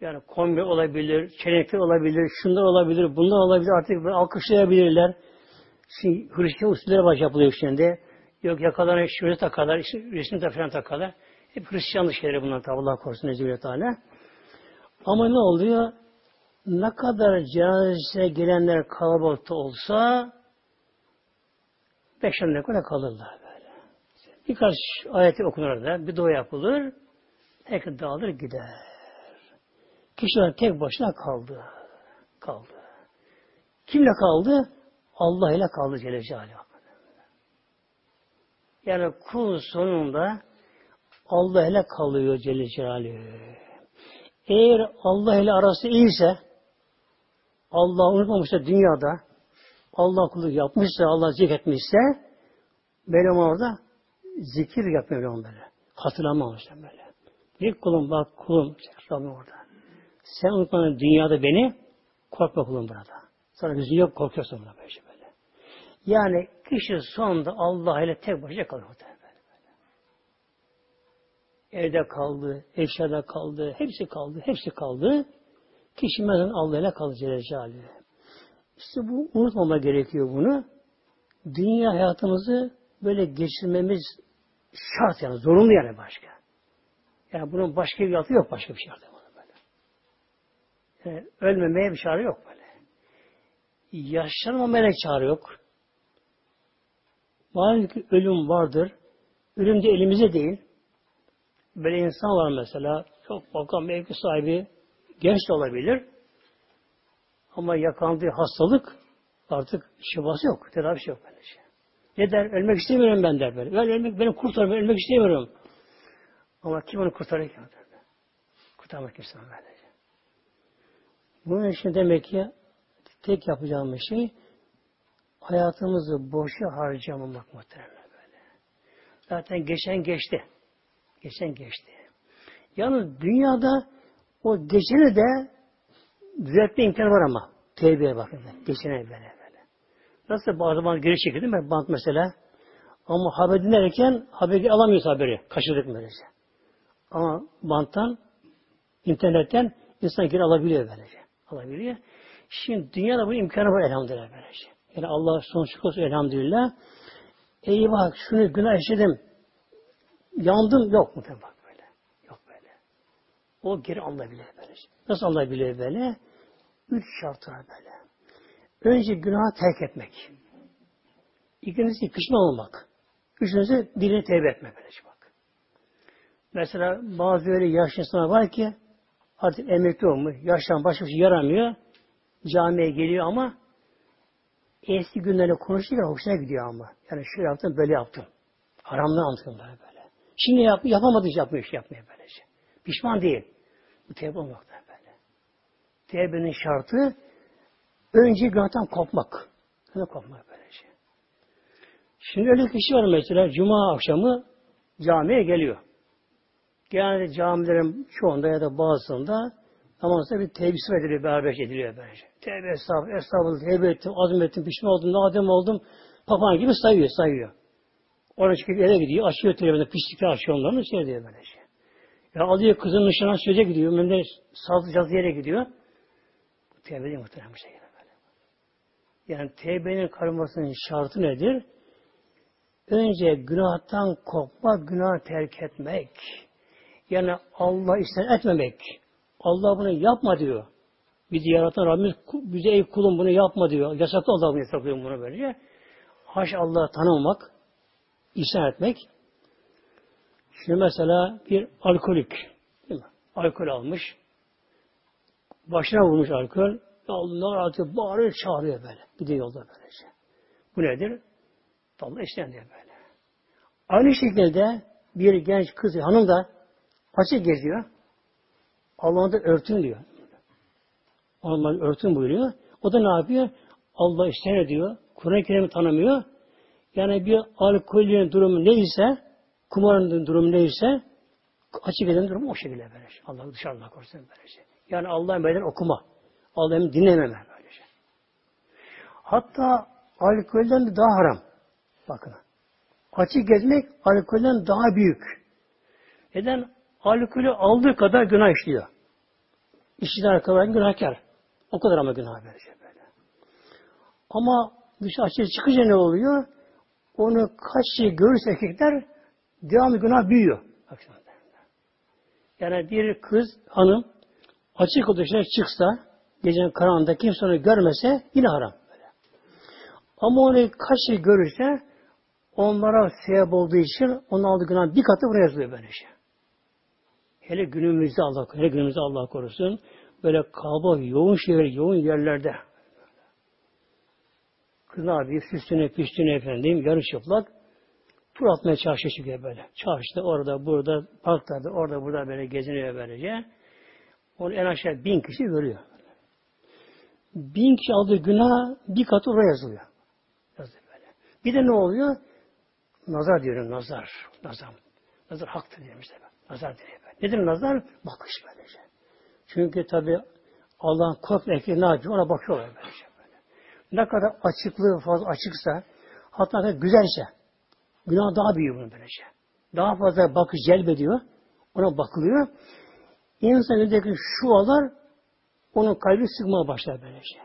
Yani kombi olabilir, çelenekler olabilir, şunlar olabilir, bunlar olabilir. Artık böyle alkışlayabilirler. Şimdi Hristiyan usulleri baş yapılıyor şimdi. Yok yakalarına şöyle takarlar, işte resim de falan takarlar. Hep Hristiyanlık şeyleri bunlar Allah korusun Nezir Teala. Ama ne oluyor? Ne kadar cenazesine gelenler kalabalıkta olsa beş on dakika kalırlar böyle. Birkaç ayeti okunur da bir dua yapılır. Herkes dağılır gider. Kişiler tek başına kaldı. Kaldı. Kimle kaldı? Allah ile kaldı Celle Celaluhu. Yani kul sonunda Allah ile kalıyor Celle Celaluhu. Eğer Allah ile arası iyiyse Allah unutmamışsa dünyada Allah kulluk yapmışsa, Allah zikretmişse Mevlam orada zikir yapmıyor Mevlam böyle. Hatırlamamışlar böyle. Bir kulum bak kulum Rabbim orada. Sen unutmadın dünyada beni korkma kulum burada. Sana gözün yok korkuyorsun burada böyle. böyle. Yani kişi sonunda Allah ile tek başına. Böyle, böyle. Evde kaldı, eşyada kaldı, hepsi kaldı, hepsi kaldı. Kişi mezun Allah ile kaldı Celle. İşte bu unutmama gerekiyor bunu. Dünya hayatımızı böyle geçirmemiz şart yani zorunlu yani başka. Yani bunun başka bir yatı yok başka bir şey böyle. Yani ölmemeye bir çare yok böyle. Yaşlanmamaya çare yok. Malum ki ölüm vardır. Ölüm de elimizde değil. Böyle insan var mesela. Çok bakan mevki sahibi genç de olabilir. Ama yakalandığı hastalık artık şifası yok. Tedavisi yok böylece. Ne der? Ölmek istemiyorum ben der böyle. Ben ölmek, beni kurtar, ben ölmek istemiyorum. Ama kim onu kurtarır ki? Kurtarmak istemem böylece. Bunun için demek ki tek yapacağımız şey hayatımızı boşa harcamamak muhtemelen böyle. Zaten geçen geçti. Geçen geçti. Yalnız dünyada o geçeni de düzeltme imkanı var ama. Tevbeye bakın. Geçene böyle böyle. Nasıl bazı zaman geri çekildi mi? Bant mesela. Ama haber dinlerken haberi alamıyoruz haberi. Kaçırdık böylece. Ama banttan, internetten insan geri alabiliyor böylece. Alabiliyor. Şimdi dünyada bu imkanı var elhamdülillah böylece. Yani Allah son olsun elhamdülillah. Eyvah şunu günah işledim. Yandım yok mu bak böyle. Yok böyle. O geri Allah bilir böyle. Nasıl Allah bilir böyle? Üç şartı var böyle. Önce günahı terk etmek. İkincisi pişman olmak. Üçüncüsü dilini tevbe etmek. Böylece bak. Mesela bazı öyle yaşlı insanlar var ki artık emekli olmuş, yaştan başka bir şey yaramıyor. Camiye geliyor ama eski günlerle konuşurken hoşuna gidiyor ama. Yani şöyle yaptım, böyle yaptım. Haramdan anlatıyorum böyle Şimdi yap, yapamadı yapmıyor iş yapmaya böylece. Pişman değil. Bu tevbe olmakta böyle. Tevbenin şartı önce günahtan kopmak. Ne kopmak böylece. Şimdi öyle kişi var mesela cuma akşamı camiye geliyor. Genelde camilerin çoğunda ya da bazısında namazda bir tevbisi ediliyor, beraber ediliyor böylece. Tevbe estağfurullah, estağfurullah, tevbe ettim, azim ettim, pişman oldum, nadem oldum. Papağan gibi sayıyor, sayıyor. Oraya çıkıp eve gidiyor, açıyor televizyonda, pislikler açıyor onların, şey diyor böylece. Ya alıyor kızın nişana söze gidiyor, önünde sazlı yere gidiyor. Tevbe değil muhtemelen şey böyle. Yani tevbenin karılmasının şartı nedir? Önce günahtan kopmak, günah terk etmek. Yani Allah ister etmemek. Allah bunu yapma diyor. Bizi yaratan Rabbimiz bize ey kulum bunu yapma diyor. Yasaklı Allah bunu yasaklıyor bunu böylece. Haş Allah'ı tanımamak, isyan etmek. Şimdi mesela bir alkolik, değil mi? Alkol almış. Başına vurmuş alkol. Allah artık bağırıyor, çağırıyor böyle. De yolda böylece. Bu nedir? Allah işten diyor böyle. Aynı şekilde bir genç kız, hanım da açık geziyor. Allah'ın da örtün diyor. Allah'ın örtün buyuruyor. O da ne yapıyor? Allah ister diyor. Kur'an-ı Kerim'i tanımıyor. Yani bir alkolün durumu neyse, kumarın durumu neyse, açık eden durumu o şekilde böyle. Allah dışarıda korusun böylece. Yani Allah'ın beden okuma. Allah'ın dinlememe böylece. Hatta alkolden de daha haram. Bakın. Açık gezmek alkolden daha büyük. Neden? Alkolü aldığı kadar günah işliyor. İşçiler kadar günahkar. O kadar ama günah verecek böyle. Ama dış açığa çıkınca ne oluyor? Onu kaç şey görürse erkekler devamlı günah büyüyor. Yani bir kız, hanım açık dışına çıksa gecenin karanlığında kimse onu görmese yine haram. Böyle. Ama onu kaç şey görürse onlara sebep olduğu için onun aldığı günah bir katı buraya yazılıyor böyle şey. Hele günümüzde Allah, hele günümüzde Allah korusun. Böyle kaba, yoğun şehir, yoğun yerlerde. Kız abi süslüne, püstüne efendim, yarış çıplak. Tur atmaya çarşı çıkıyor böyle. Çarşıda, orada, burada, parklarda, orada, burada böyle geziniyor böylece. Onu en aşağı bin kişi görüyor. Bin kişi aldığı günah bir katı oraya yazılıyor. Yazıyor böyle. Bir de ne oluyor? Nazar diyorum, nazar. Nazar. Nazar haktır diyorum işte. Nazar diyor. Nedir nazar? Bakış böylece. Çünkü tabi Allah'ın kork erkeği ne yapıyor? Ona bakıyorlar böylece. Ne kadar açıklığı fazla açıksa, hatta da güzelse, günah daha büyüyor bunun böylece. Daha fazla bakış celbediyor. Ona bakılıyor. İnsan önündeki şualar onun kalbi sıkmaya başlar böylece.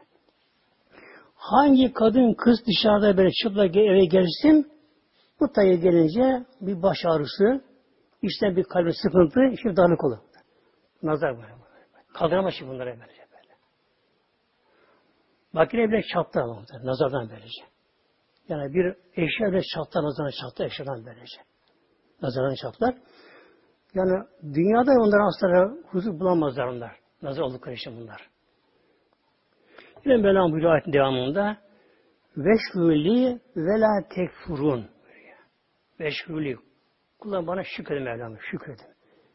Hangi kadın kız dışarıda böyle çıplak eve gelsin, bu tayı gelince bir baş ağrısı, işte bir kalbi sıkıntı, işte darlık olur. Nazar böyle. Kaldıramaz şimdi bunları böylece böyle. Makine bile çattı ama nazardan böylece. Yani bir eşya bile çattı, nazardan çattı eşyadan böylece. Nazardan çatlar. Yani dünyada onlara asla huzur bulamazlar onlar. Nazar oldukları için bunlar. Yine Mevlam buyuruyor ayetin devamında Veşhuli ve la tekfurun. Veşhuli Kullar bana şükredin Mevlam'a. Şükredin.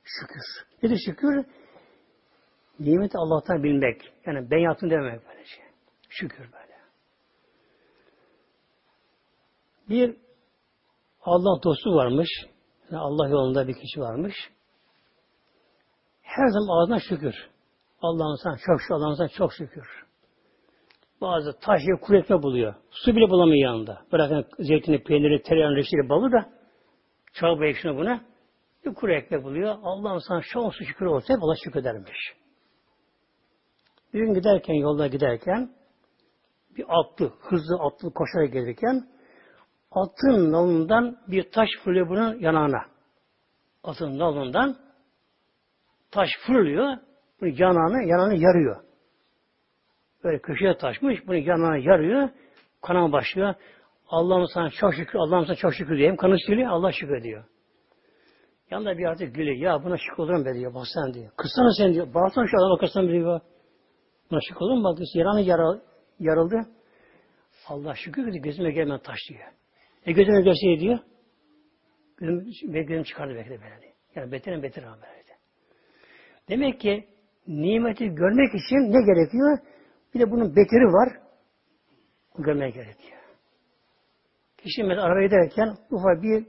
Şükür. Nedir şükür? Nimeti Allah'tan bilmek. Yani ben yaptım demek böyle şey. Şükür böyle. Bir Allah dostu varmış. Yani Allah yolunda bir kişi varmış. Her zaman ağzına şükür. Allah'ın sana çok şükür, Allah'ın sana çok şükür. Bazı taş ya kuru ekmek buluyor. Su bile bulamıyor yanında. Bırakın zeytini, peyniri, tereyağını, reçeli, balı da Çorba ekşine buna. Bir kuru ekmek buluyor. Allah'ım sana şanslı şükür olsa hep Allah şükredermiş. Bir gün giderken, yolda giderken bir atlı, hızlı atlı koşarak gelirken atın nalından bir taş fırlıyor bunun yanağına. Atın nalından taş fırlıyor. Bunu yanağını, yanağını yarıyor. Böyle köşeye taşmış. Bunu yanağını yarıyor. Kanama başlıyor. Allah'ım sana çok şükür, Allah'ım sana çok şükür diyeyim. Kanı siliyor, Allah şükür diyor. Yanında bir artık gülüyor. Ya buna şükür olurum be diyor. Baksana diyor. Kırsana sen diyor. Bağırsana şu adama kırsana diyor. Buna şükür olur mu? Bak yaranı yara, yarıldı. Allah şükür ki gözüme gelmeyen taş diyor. E gözüme gelseydi diyor. Gözüm, gözüm çıkardı belki de böyle. Yani beterin beter ama böyle. Demek ki nimeti görmek için ne gerekiyor? Bir de bunun beteri var. Görmeye gerekiyor. Kişi mesela araba ederken ufak bir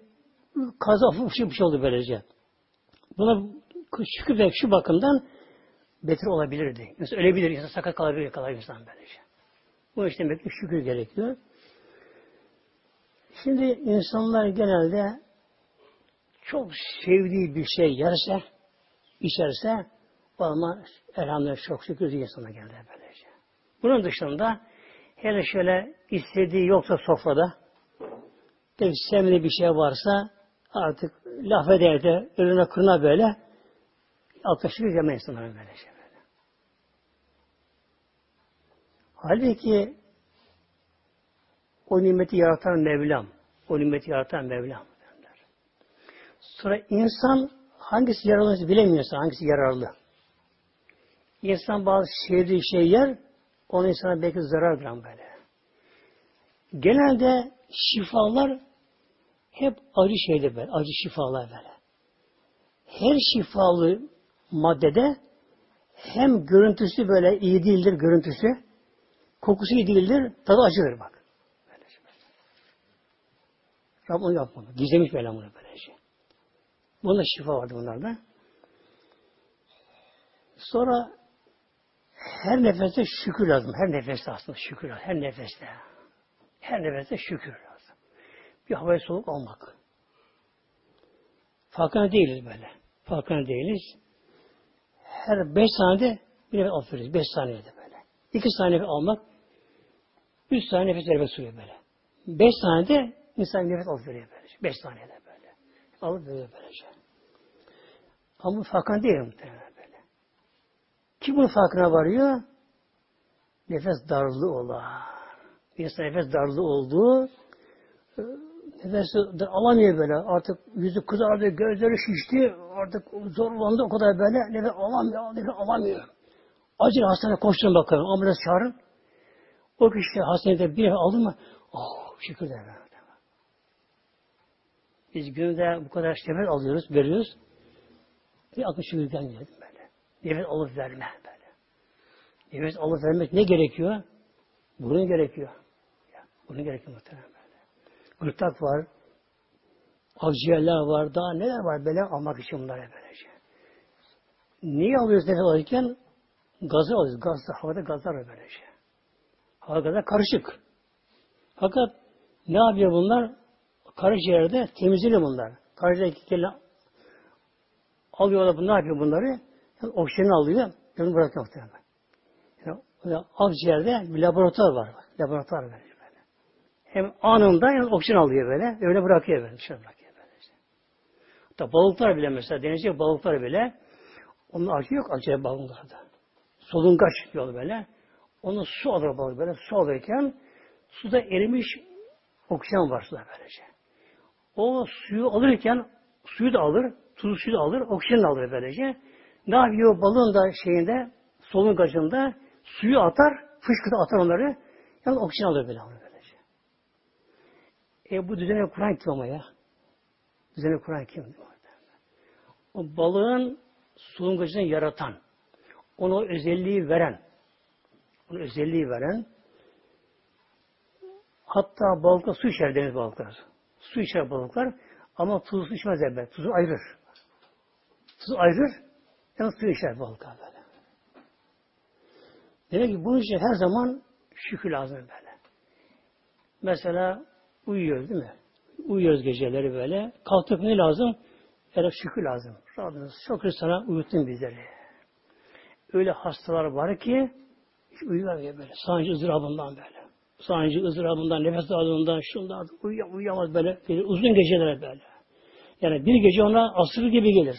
kaza ufak bir şey oldu böylece. Buna şükür ve şu bakımdan beter olabilirdi. Mesela ölebilir, insan sakat kalabilir, kalabilir insan böylece. Bu işte demek ki şükür gerekiyor. Şimdi insanlar genelde çok sevdiği bir şey yerse, içerse ama elhamdülillah çok şükür diye insana geldi böylece. Bunun dışında hele şöyle istediği yoksa sofrada pek sevmediği bir şey varsa artık laf eder de önüne kırına böyle şükür deme insanlara böylece. Böyle. Halbuki o nimeti yaratan Mevlam. O nimeti yaratan Mevlam. Sonra insan hangisi yararlı bilemiyorsa hangisi yararlı. İnsan bazı sevdiği şey yer, onun insana belki zarar veren böyle. Genelde şifalar hep acı şeyde böyle, acı şifalar böyle. Her şifalı maddede hem görüntüsü böyle iyi değildir görüntüsü, kokusu iyi değildir, tadı acıdır bak. Rabbim onu yapmadı. Gizlemiş böyle bunu böyle şey. Bunda şifa vardı bunlarda. Sonra her nefeste şükür lazım. Her nefeste aslında şükür lazım. Her nefeste. Her nefeste şükür lazım. Bir havayı soluk almak. Farkına değiliz böyle. Farkına değiliz. Her beş saniyede bir nefes alıyoruz. Beş saniyede böyle. İki saniye almak, üç saniye nefes vermek suyu böyle. Beş saniyede insan nefes alıp veriyor böyle. Beş saniyede böyle. Alıp veriyor böylece. Ama farkına değil muhtemelen böyle. Kim bunun farkına varıyor? Nefes darlığı ola. İnsan nefes darlığı olduğu e, nefesi alamıyor böyle. Artık yüzü kızardı, gözleri şişti. Artık zorlandı o kadar böyle. Nefes alamıyor, nefes alamıyor. Acil hastaneye koşturun bakalım. Ambulans çağırın. O kişi hastanede bir aldı mı? Oh şükür der. Biz günde bu kadar nefes alıyoruz, veriyoruz. Bir akıl şükür gelmiyor böyle. Nefes alıp verme böyle. Nefes alıp vermek ne gerekiyor? Burun gerekiyor. Bunun gerekiyor muhtemelen böyle. Gırtlak var, akciğerler var, daha neler var böyle almak için bunlara böylece. Niye alıyoruz nefes alırken? Gazı alıyoruz. Gaz, havada gazlar var böylece. Gazlar karışık. Fakat ne yapıyor bunlar? Karaciğerde temizliyor bunlar. Karaciğerdeki alıyorlar bunu ne yapıyor bunları? Yani oksijeni alıyor, onu bırakıyor muhtemelen. Yani, akciğerde bir laboratuvar var. Laboratuvar var. Böyle. Hem anında yani oksijen alıyor böyle, öyle bırakıyor böyle, dışarı bırakıyor böyle. Işte. Hatta balıklar bile mesela, denizci balıklar bile, onun acı yok acı balıklarda. Solungaç diyor böyle. Onu su alır balık böyle, su alırken suda erimiş oksijen var suda böylece. O suyu alırken suyu da alır, tuzlu suyu da alır, oksijen de alır böylece. Ne yapıyor balığın da şeyinde, solungacında suyu atar, fışkırtı atar onları. Yani oksijen alır böyle alır böylece. E bu düzeni Kur'an kim ama ya? Düzeni Kur'an kim? O balığın solungacını yaratan, ona özelliği veren, ona özelliği veren, hatta balıklar su içer deniz balıklar. Su içer balıklar ama tuzlu içmez elbet. Tuzu ayırır. Tuzu ayırır, yani su içer balıklar böyle. Demek ki bunun için her zaman şükür lazım böyle. Mesela uyuyoruz değil mi? Uyuyoruz geceleri böyle. Kalktık ne lazım? Yani şükür lazım. Rabbim çok sana uyuttun bizleri. Öyle hastalar var ki hiç uyuyamıyor böyle. Sancı ızdırabından böyle. Sancı ızdırabından, nefes darlığından, şundan uyuyam, uyuyamaz böyle. Uzun geceler böyle. Yani bir gece ona asır gibi gelir.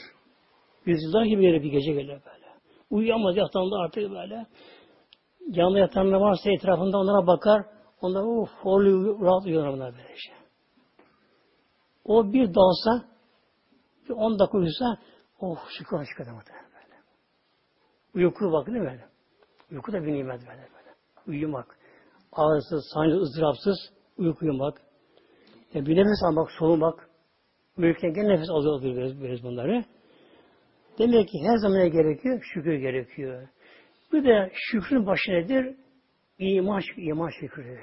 Yüzyıllar gibi gelir bir gece gelir böyle. Uyuyamaz yatağında artık böyle. Yanında yatanlar varsa etrafında onlara bakar. Onlar uf, horluyor, rahat uyuyorlar bunlar böyle şey. O bir dalsa, bir on dakika uyusa, oh şükür şükür muhtemelen böyle. Uyku bak değil mi böyle? Uyku da bir nimet böyle böyle. Uyumak. Ağırsız, sancı, ızdırapsız uyku uyumak. E, bir nefes almak, soğumak. Uyurken gene nefes alıyor alıyoruz bunları. Demek ki her zaman ne gerekiyor? Şükür gerekiyor. Bir de şükrün başı nedir? İman, iman şükrü.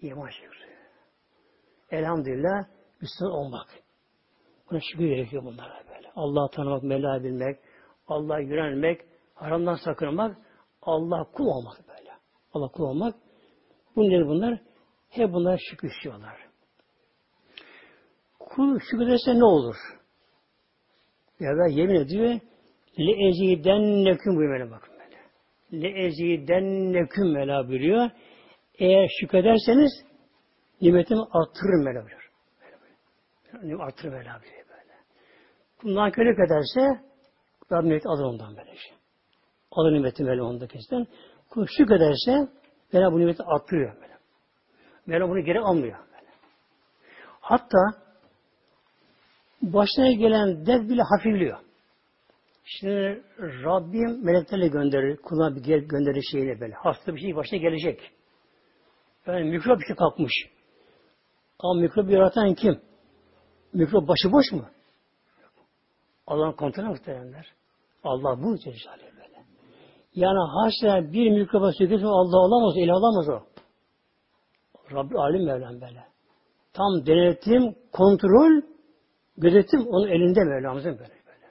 İman şükrü. Elhamdülillah Müslüman olmak. Buna şükür gerekiyor bunlara böyle. Allah'ı tanımak, Mevla'yı bilmek, Allah'a yönelmek, haramdan sakınmak, Allah kul olmak böyle. Allah kul olmak. Bunlar bunlar. Hep bunlar şükür. Kul şükrederse ne olur? Ya da yemin ediyor le ezidenneküm buyuruyor bakın böyle. Le ezidenneküm Mevla buyuruyor. Eğer şükrederseniz nimetimi artırırım Mevla buyuruyor. Böyle, artırır Mevla buyuruyor böyle. Bundan körük ederse Rabbim nimeti alır ondan böyle şey. Alır nimeti Mevla onda kesin. Kul şükrederse Mevla bu nimeti artırıyor böyle. Mevla bunu geri almıyor. Böyle. Hatta başına gelen dert bile hafifliyor. Şimdi Rabbim meleklerle gönderir, kuluna bir gönderir şeyle böyle. Hasta bir şey başına gelecek. Yani mikrop şey kalkmış. Ama mikrop yaratan kim? Mikrop başıboş mu? Allah'ın kontrolü muhtemelenler. Allah bu Celle böyle. Yani haşa bir mikroba sökülse Allah olamaz, ele alamaz o. Rabbi alim Mevlam böyle. Tam denetim, kontrol, gözetim onun elinde Mevlamızın böyle. böyle.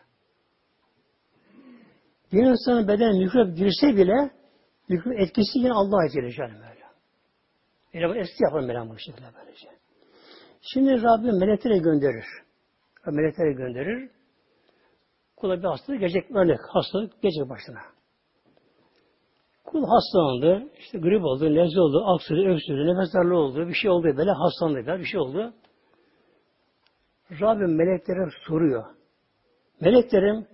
Bir insanın bedene mikrop girse bile mikrop etkisi yine Allah'a Celle böyle. Öyle bu eski yapar Mevlam bu şekilde böylece. Şimdi Rabbim meleklere gönderir. Meleklere gönderir. Kula bir hastalık gelecek örnek. Hastalık gelecek başına. Kul hastalandı. işte grip oldu, nezle oldu, aksırı, öksürü, nefes darlığı oldu. Bir şey oldu böyle. Hastalandı. Bir şey oldu. Rabbim meleklere soruyor. Meleklerim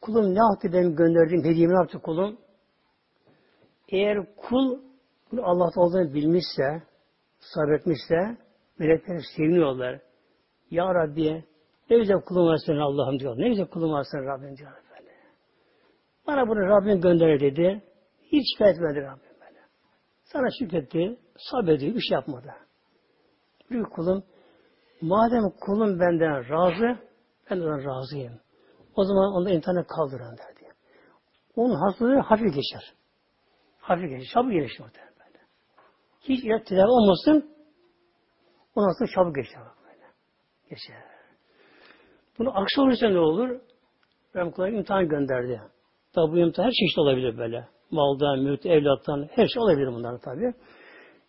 kulum ne yaptı benim gönderdiğim hediyemi ne yaptı kulum? Eğer kul Allah'ta olduğunu bilmişse, sabretmişse melekler seviniyorlar. Ya Rabbi ne güzel kulum var senin Allah'ım diyor. Ne güzel kulum var senin Rabbim diyor. Bana bunu Rabbim gönder dedi. Hiç şikayet etmedi Rabbim böyle. Sana şükretti, sabrediyor, bir şey yapmadı. Büyük kulum, madem kulum benden razı, ben ondan razıyım. O zaman onda imtihanı kaldırın derdi. Onun hastalığı hafif geçer. Hafif geçer, çabuk gelişir muhtemelen böyle. Hiç ilaç tedavi olmasın, onun hastalığı çabuk geçer. Böyle. Geçer. Bunu aksi olursa ne olur? Ben kulağına imtihan gönderdi. Tabi bu imtihan her çeşit olabilir böyle maldan, mülk, evlattan, her şey olabilir bunlar tabi.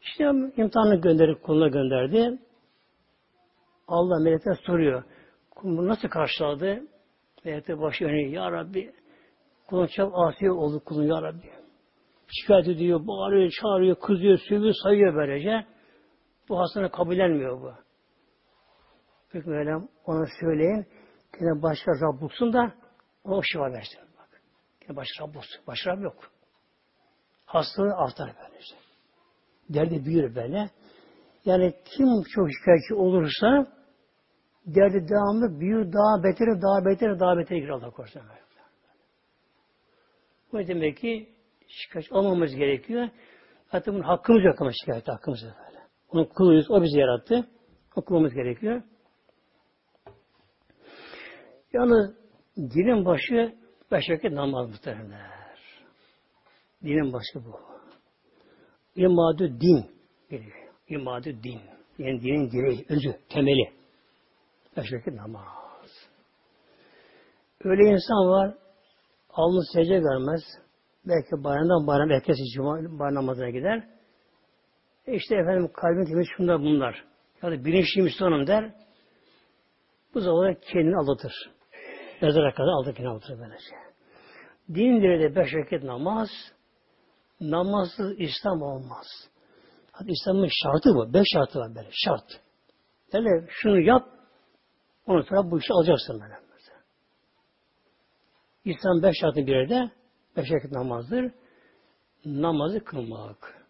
İşte imtihanı gönderip kuluna gönderdi. Allah melekler soruyor. Kulunu nasıl karşıladı? Melekler başı önüyor. Ya Rabbi kulun çok asi oldu kulun Ya Rabbi. Şikayet ediyor, bağırıyor, çağırıyor, kızıyor, sövüyor, sayıyor böylece. Bu hastanı kabullenmiyor bu. Peki Mevlam ona söyleyin. Yine başka Rab bulsun da ona o şifa versin. Bak. Yine başka Rab bulsun. Başka Rab yok. Hastalığı artar böylece. Derdi büyür böyle. Yani kim çok şikayetçi olursa derdi devamlı büyür, daha beter, daha beter, daha beter girer Allah korusun. Bu demek ki şikayet olmamız gerekiyor. Hatta bunun hakkımız yok ama şikayet hakkımız yok böyle. Onun kuluyuz, o bizi yarattı. Okumamız gerekiyor. Yalnız dinin başı beş vakit namaz muhtemelen. Dinin başı bu. İmadı din. İmadı din. Yani dinin direği, özü, temeli. Beş vakit namaz. Öyle insan var, alnı secde vermez. Belki bayramdan bayram erkesi cuma bayram namazına gider. E işte efendim kalbin temiz şunlar bunlar. Yani bilinçli Müslümanım der. Bu zaman kendini aldatır. Mezara kadar aldatır kendini aldatır böylece. Din de beş vakit namaz, namazsız İslam olmaz. Hadi İslam'ın şartı bu. Beş şartı var böyle. Şart. Yani şunu yap, ondan sonra bu işi alacaksın böyle. İslam beş şartı bir yerde beş vakit namazdır. Namazı kılmak.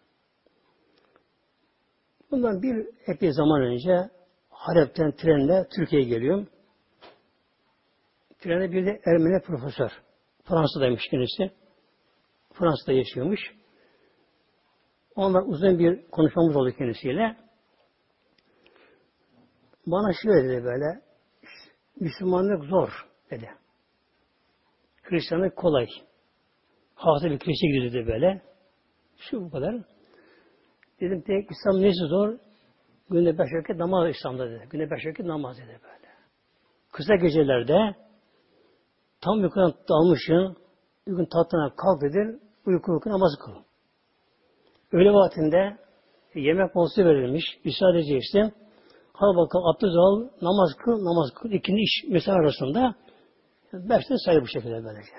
Bundan bir epey zaman önce Halep'ten trenle Türkiye'ye geliyorum. Trende bir de Ermeni profesör. Fransa'daymış kendisi. Fransa'da yaşıyormuş. Onlar uzun bir konuşmamız oldu kendisiyle. Bana şöyle dedi böyle, Müslümanlık zor dedi. Hristiyanlık kolay. Hafta bir kilise gidiyor dedi böyle. Şu bu kadar. Dedim tek İslam neyse zor? Günde beş vakit namaz İslam'da dedi. Günde beş vakit namaz dedi böyle. Kısa gecelerde tam uykudan dalmışsın, uygun tahtına kalk dedi, uyku uyku namaz kıl. Öğle vaktinde yemek molası verilmiş, müsaade edeceksin. Hadi bakalım abdest namaz kıl, namaz kıl. İkindi iş mesai arasında beşte sayı bu şekilde böylece.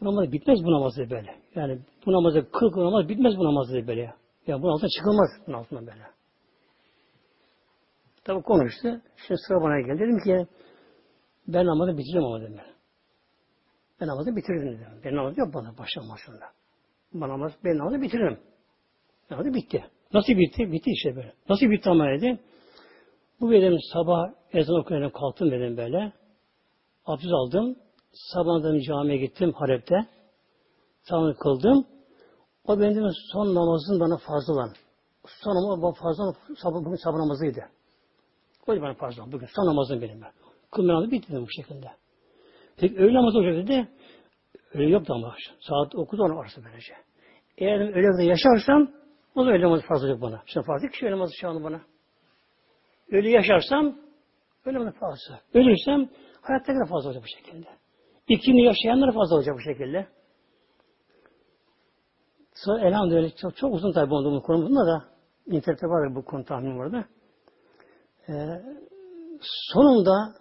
Bu namaz bitmez bu namaz böyle. Yani bu namazı kıl kıl namaz bitmez bu namaz böyle. Ya yani bunun altına çıkılmaz bunun altına böyle. Tabi konuştu. Şimdi sıra bana geldi. Dedim ki ben namazı bitireceğim ama dedim. Ben namazı bitirdim dedim. Ben namazı yok bana başlamasında. Ben namazı, ben namazı bitiririm. Namazı bitti. Nasıl bitti? Bitti işte böyle. Nasıl bitti ama dedim. Bu dedim sabah ezan okuyana kalktım dedim böyle. Abdest aldım. Sabahdan camiye gittim Halep'te. Sabahını kıldım. O benim son namazın bana fazla olan. Son namaz bana fazla sabah, bugün sabah namazıydı. O bana fazla. Bugün son namazım benim. Kıl namazı bitti bu şekilde. Peki öğle namazı olacak dedi. Öyle yoktu ama. Saat 9 10 arası böylece. Eğer öyle yaşarsam o da namazı fazla olacak bana. Şimdi farz değil ki öyle namazı şu anda bana. Öyle yaşarsam öyle namazı fazla. Ölürsem hayatta kadar fazla olacak bu şekilde. İkini yaşayanlar fazla olacak bu şekilde. Sonra elhamdülillah çok, çok uzun tabi oldu bu konu. Da internette var bu konu tahmin vardı. Ee, sonunda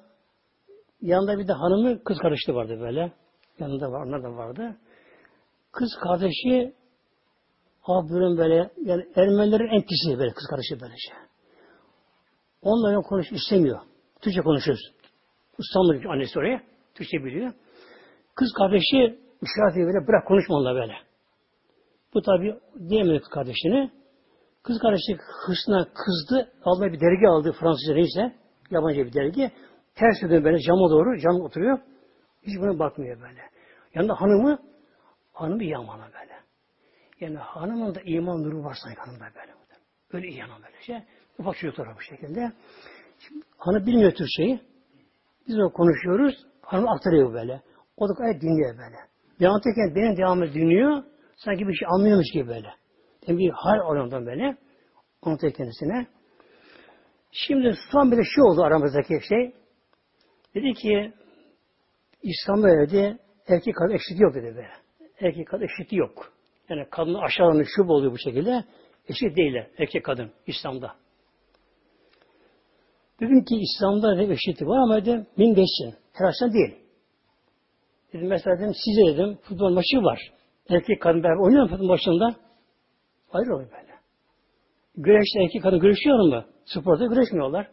yanında bir de hanımı kız kardeşi vardı böyle. Yanında var, onlar da vardı. Kız kardeşi abinin böyle yani Ermenilerin en pisi böyle kız kardeşi böylece. Onlarla konuş istemiyor. Türkçe konuşuyoruz. İstanbul annesi oraya. Türkçe biliyor. Kız kardeşi işaret böyle bırak konuşma onunla böyle. Bu tabi diyemedi kız kardeşini. Kız kardeşi hırsına kızdı. Aldığı bir dergi aldı Fransızca neyse. Yabancı bir dergi. Ters dönüyor böyle cama doğru. Cam oturuyor. Hiç buna bakmıyor böyle. Yanında hanımı hanımı yamana böyle. Yani hanımın da iman nuru var sanki hanımda böyle. Öyle iyi hanım böyle şey. Ufak çocuklar bu şekilde. Şimdi, hanım bilmiyor Türkçeyi. Biz o konuşuyoruz. Hanım aktarıyor böyle. O da gayet dinliyor böyle. Bir anlatırken benim devamı dinliyor. Sanki bir şey anlıyormuş gibi böyle. Yani bir hal alanından böyle. Anlatıyor kendisine. Şimdi son bir de şu oldu aramızdaki şey. Dedi ki İslam'da dedi erkek kadın eşit yok dedi böyle. Erkek kadın eşit yok. Yani kadın aşağılanır şu oluyor bu şekilde. Eşit değiller erkek kadın İslam'da. Dedim ki İslam'da ne eşitlik var ama dedim min geçsin. Her açıdan değil. Dedim mesela dedim size dedim futbol maçı var. Erkek kadın beraber oynuyor mu futbol maçında? Hayır oluyor böyle. Güreşte erkek kadın güreşiyor mu? Sporda güreşmiyorlar.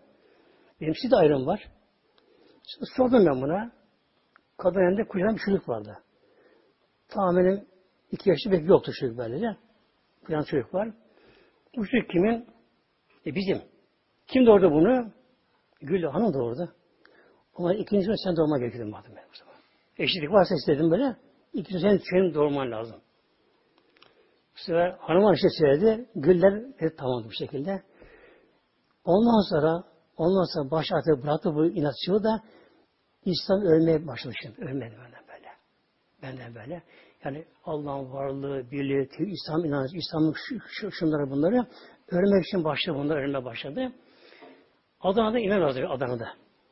Benim size ayrım var. Şimdi sordum ben buna. Kadın elinde kucağında bir çocuk vardı. Tahminim iki yaşlı belki yoktu çocuk böylece. Kucağında çocuk var. Bu çocuk kimin? E bizim. Kim doğurdu bunu? Gül Hanım doğurdu. Ama ikinci sen doğurma gerekirdim madem ben o zaman. Eşitlik varsa istedim böyle. İkinci sen senin doğurman lazım. Bu sefer hanıma işte söyledi. Güller dedi tamam bu şekilde. Ondan sonra ondan sonra baş artık bıraktı bu inatçılığı da İslam ölmeye başladı şimdi. Ölmedi benden böyle. Benden böyle. Yani Allah'ın varlığı, birliği, İslam inancı, İslam'ın şu, şunları bunları ölmek için başladı. Bunlar ölmeye başladı. Adana'da İmam Hazretleri Adana'da.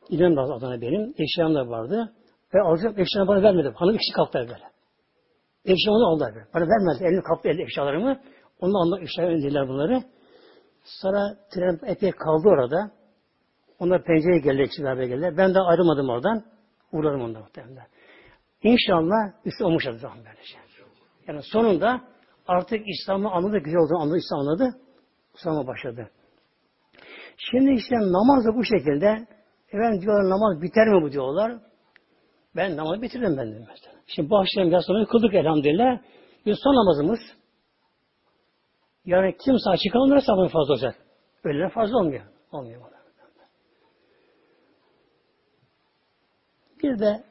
İmam Hazretleri Adana benim. Eşyam da vardı. Ve alacak eşyalarını bana vermedi. Hanım ikisi kalktı böyle. Eşyamı aldılar böyle. Bana vermedi. Elini kaptı elde eşyalarımı. Ondan aldılar eşyalarını indiler bunları. Sonra tren epey kaldı orada. Onlar pencereye geldi, ikisi beraber geldiler. Ben de ayrılmadım oradan. Uğradım ondan muhtemelen. İnşallah üstü olmuş adı böylece. Yani sonunda artık İslam'ı anladı, güzel olduğunu anladı, İslam anladı. İslam'a başladı. Şimdi işte namaz da bu şekilde efendim diyorlar namaz biter mi bu diyorlar. Ben namazı bitirdim ben dedim mesela. Şimdi bu akşam sonra kıldık elhamdülillah. Bir son namazımız. Yani kimse açık alınırsa bunun fazla olacak. Öyle fazla olmuyor. Olmuyor bana. Bir de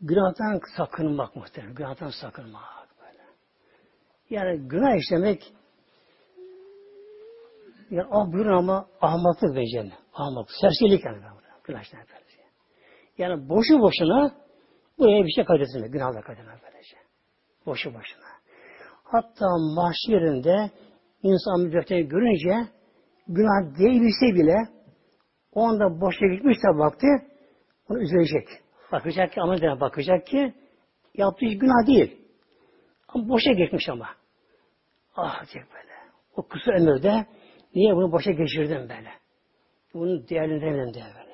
günahtan sakınmak muhtemelen. Günahtan sakınmak böyle. Yani günah işlemek yani ah buyurun ama ahmaklık beceri. Ahmak. Serserilik yani. Günah işlemek. Yani boşu boşuna buraya bir şey kaydetmek. Günahla kaydetmek böylece. Boşu boşuna. Hatta mahşerinde insan müddetteni görünce günah değilse bile o anda boşa gitmişse vakti onu üzülecek. Bakacak ki amel bakacak ki yaptığı iş günah değil. Ama boşa geçmiş ama. Ah diyecek böyle. O kısa ömürde niye bunu boşa geçirdim böyle? Bunu değerlendiremedim diye böyle.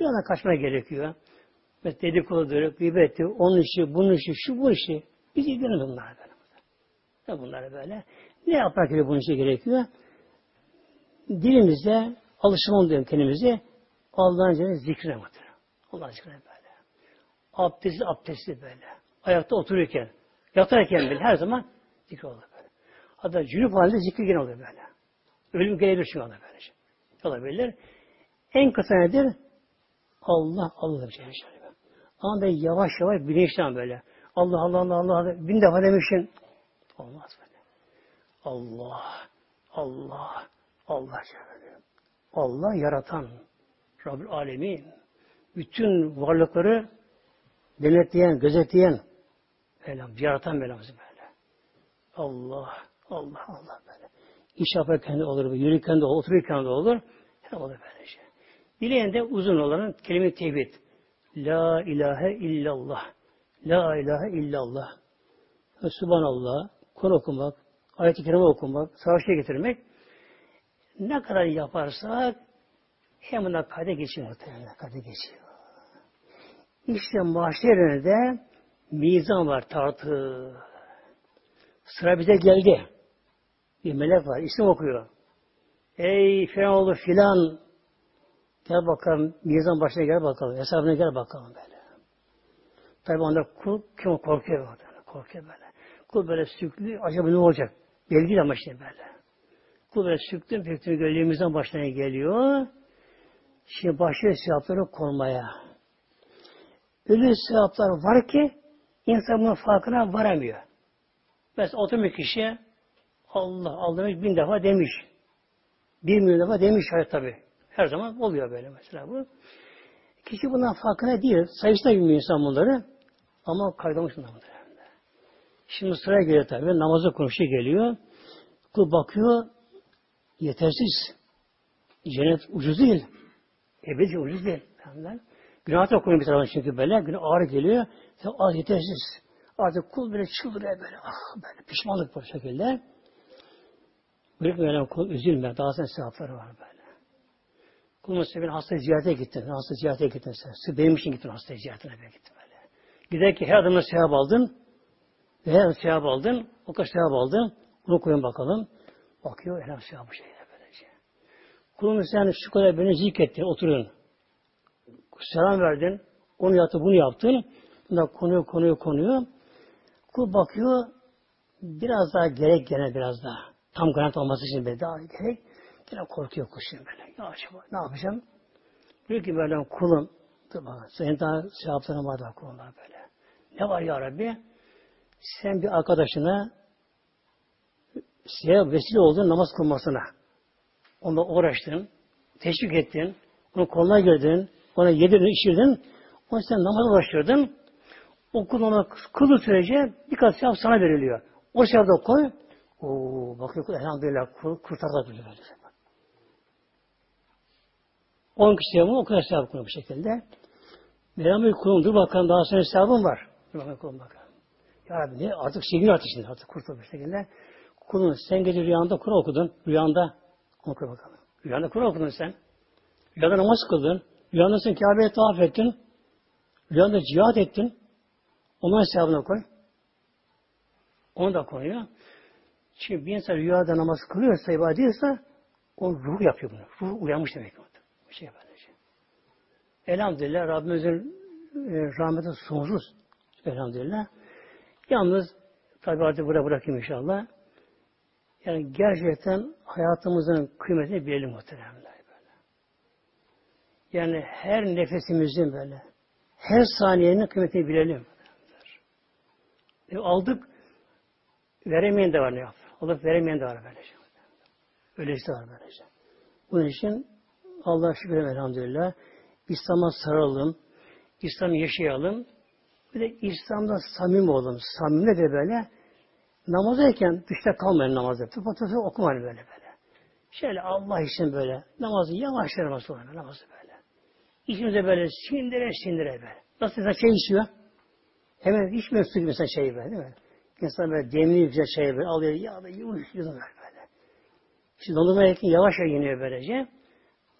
Yana kaçmaya gerekiyor. Ve dedikodudur, gıybetti, onun işi, bunun işi, şu bu işi. Biz ilgilenin bunlar böyle. Ne bunlar böyle? Ne yapmak gerekiyor bunun için gerekiyor? Dilimizde alışman diyorum kendimizi Allah'ın cennet zikrine batır. Allah'ın zikrine böyle. Abdestli abdestli böyle. Ayakta otururken, yatarken bile her zaman zikir olur böyle. Hatta cünüp halinde zikir gene olur böyle. Ölüm gelebilir çünkü ona böyle. Şey. Olabilir. En kısa nedir? Allah Allah bir şey. Ama ben yavaş yavaş bilinçten böyle. Allah Allah Allah Allah bin defa demişsin. Olmaz böyle. Allah Allah Allah Allah yaratan Rabbül Alemin bütün varlıkları denetleyen, gözetleyen Mevlam, yaratan Mevlamız böyle. Allah, Allah, Allah böyle. İş yaparken de olur, yürürken de olur, otururken de olur. Her olur böyle şey. Dileyen de uzun olanın kelime tevhid. La ilahe illallah. La ilahe illallah. Subhanallah. Kur okumak, ayet-i kerime okumak, savaşa getirmek ne kadar yaparsak hem buna kade geçiyor muhtemelen. Kade geçiyor. İşte mahşerine de mizan var, tartı. Sıra bize geldi. Bir melek var, isim okuyor. Ey Firavunlu filan Gel bakalım, mizan başına gel bakalım, hesabına gel bakalım böyle. Tabi onda kul kim korkuyor böyle, korkuyor böyle. Kul böyle süklü, acaba ne olacak? Belki ama işte böyle. Kul böyle süklü, pektin gölgemizden başına geliyor. Şimdi başlıyor sevapları konmaya. Öyle sevaplar var ki insan bunun farkına varamıyor. Mesela oturmuş kişi Allah Allah bin defa demiş. Bir milyon defa demiş hayat tabi. Her zaman oluyor böyle mesela bu. Kişi bundan farkına değil. Sayısına bilmiyor insan bunları. Ama kaydamış bunlar bunları. Şimdi sıraya geliyor tabi. Namazı konuşuyor geliyor. Kul bakıyor. Yetersiz. Cennet ucuz değil. Ebedi ucuz değil. Günah da koyuyor bir taraftan çünkü böyle. Günah ağır geliyor. Az yetersiz. Artık kul böyle çıldırıyor böyle. Ah böyle pişmanlık bu şekilde. Böyle kul üzülme. Daha sen sevapları var böyle. Kulun sen hastayı ziyarete gittin. Hasta ziyarete gittin sen. Benim için gittin hastayı ziyaretine ben gittim böyle. Gider ki her adımda sevap aldın. Ve her sevap aldın. O kadar sevap aldın. Bunu koyun bakalım. Bakıyor elham sevabı şeyle Kulun sen şu kadar beni zikrettin. Oturun. Selam verdin. Onu yaptı, bunu yaptın. Bunlar konuyor, konuyor, konuyor. Kul bakıyor. Biraz daha gerek gene biraz daha. Tam garanti olması için bir daha gerek. Yine korkuyor kuşun böyle. Ya acaba ne yapacağım? Diyor ki böyle kulum, dur bakalım, senin daha sevapların var da kulunlar böyle. Ne var ya Rabbi? Sen bir arkadaşına size vesile oldun namaz kılmasına. Onunla uğraştın, teşvik ettin, onun koluna girdin, ona yedirdin, içirdin, onu sen namaz uğraştırdın. O kul ona kıldığı sürece birkaç sevap sana veriliyor. O sevabı koy. Oo, bakıyor elhamdülillah kul kurtardı böyle. 10 kişi yapımı o kadar sevap kullanıyor bu şekilde. Mevlam kulum dur bakalım daha sonra sevabım var. Dur bakalım kulum bakalım. Ya Rabbi ne? Artık sevgin artık şimdi artık kurtul bu şekilde. Kulun sen gece rüyanda Kur'an okudun. Rüyanda oku bakalım. Rüyanda Kur'an okudun sen. Rüyanda namaz kıldın. Rüyanda sen Kabe'ye tavaf ettin. Rüyanda cihat ettin. Onların sevabını koy. Onu da koyuyor. Çünkü bir insan rüyada namaz kılıyorsa, ibadet ediyorsa o ruh yapıyor bunu. Ruh uyanmış demek. Bir şey böylece. elhamdülillah Rabbimizin e, rahmeti sonsuz. Elhamdülillah. Yalnız tabi artık burada bırakayım inşallah. Yani gerçekten hayatımızın kıymetini bilelim muhteremler böyle. Yani her nefesimizin böyle, her saniyenin kıymetini bilelim. E, aldık, veremeyen de var ne yap? Alıp veremeyen de var böylece. Öylesi de var böylece. Bunun için Allah'a şükür elhamdülillah. İslam'a sarılalım. İslam'ı yaşayalım. Bir de İslam'da samim olalım. Samimi de böyle namazdayken dışta kalmayın namazda. Tıpa tıpa okumayın böyle böyle. Şöyle Allah için böyle namazı yavaş yavaş olur namazı böyle. İçimize böyle sindire sindire böyle. Nasıl insan şey içiyor? Hemen içmiyor su gibi mesela şey böyle değil mi? İnsan böyle demli güzel şey böyle alıyor ya da yumuş yudum böyle böyle. Şimdi dondurma yerken yavaş yavaş yeniyor böylece.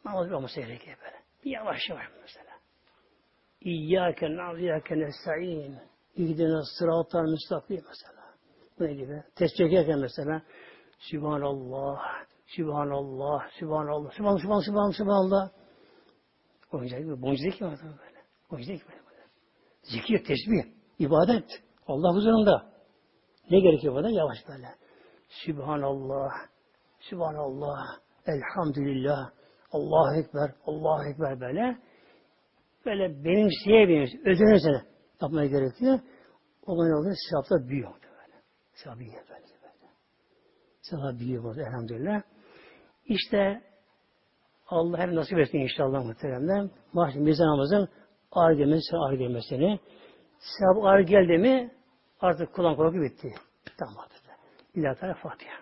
Namaz olması gerekiyor böyle. Bir yavaş yavaş mesela. İyyâke na'ziyâke nesta'in. İhdine sıratal müstakim mesela. Ne gibi? Tesbih çekerken mesela Sübhanallah, Sübhanallah, Sübhanallah, Sübhanallah, Sübhanallah, Sübhanallah, Sübhanallah. Oyuncak gibi, boncuk gibi böyle. Boncuk gibi böyle. Zikir, tesbih, ibadet. Allah huzurunda. Ne gerekiyor burada? Yavaş böyle. Sübhanallah, Sübhanallah, Elhamdülillah, Allahu Ekber, Allahu Ekber böyle. Böyle benimseye benimseye, özene yapmaya gerekiyor. O zaman oluyor, sevaplar büyüyor böyle. Sevap büyüyor böyle. böyle. Sevap burada elhamdülillah. İşte Allah hem nasip etsin inşallah muhteremler. Mahşer mizanımızın ağır gelmesi, ağır gelmesini. Sevap ağır geldi mi artık kulağın korku bitti. Tamam. İlahi Fatiha.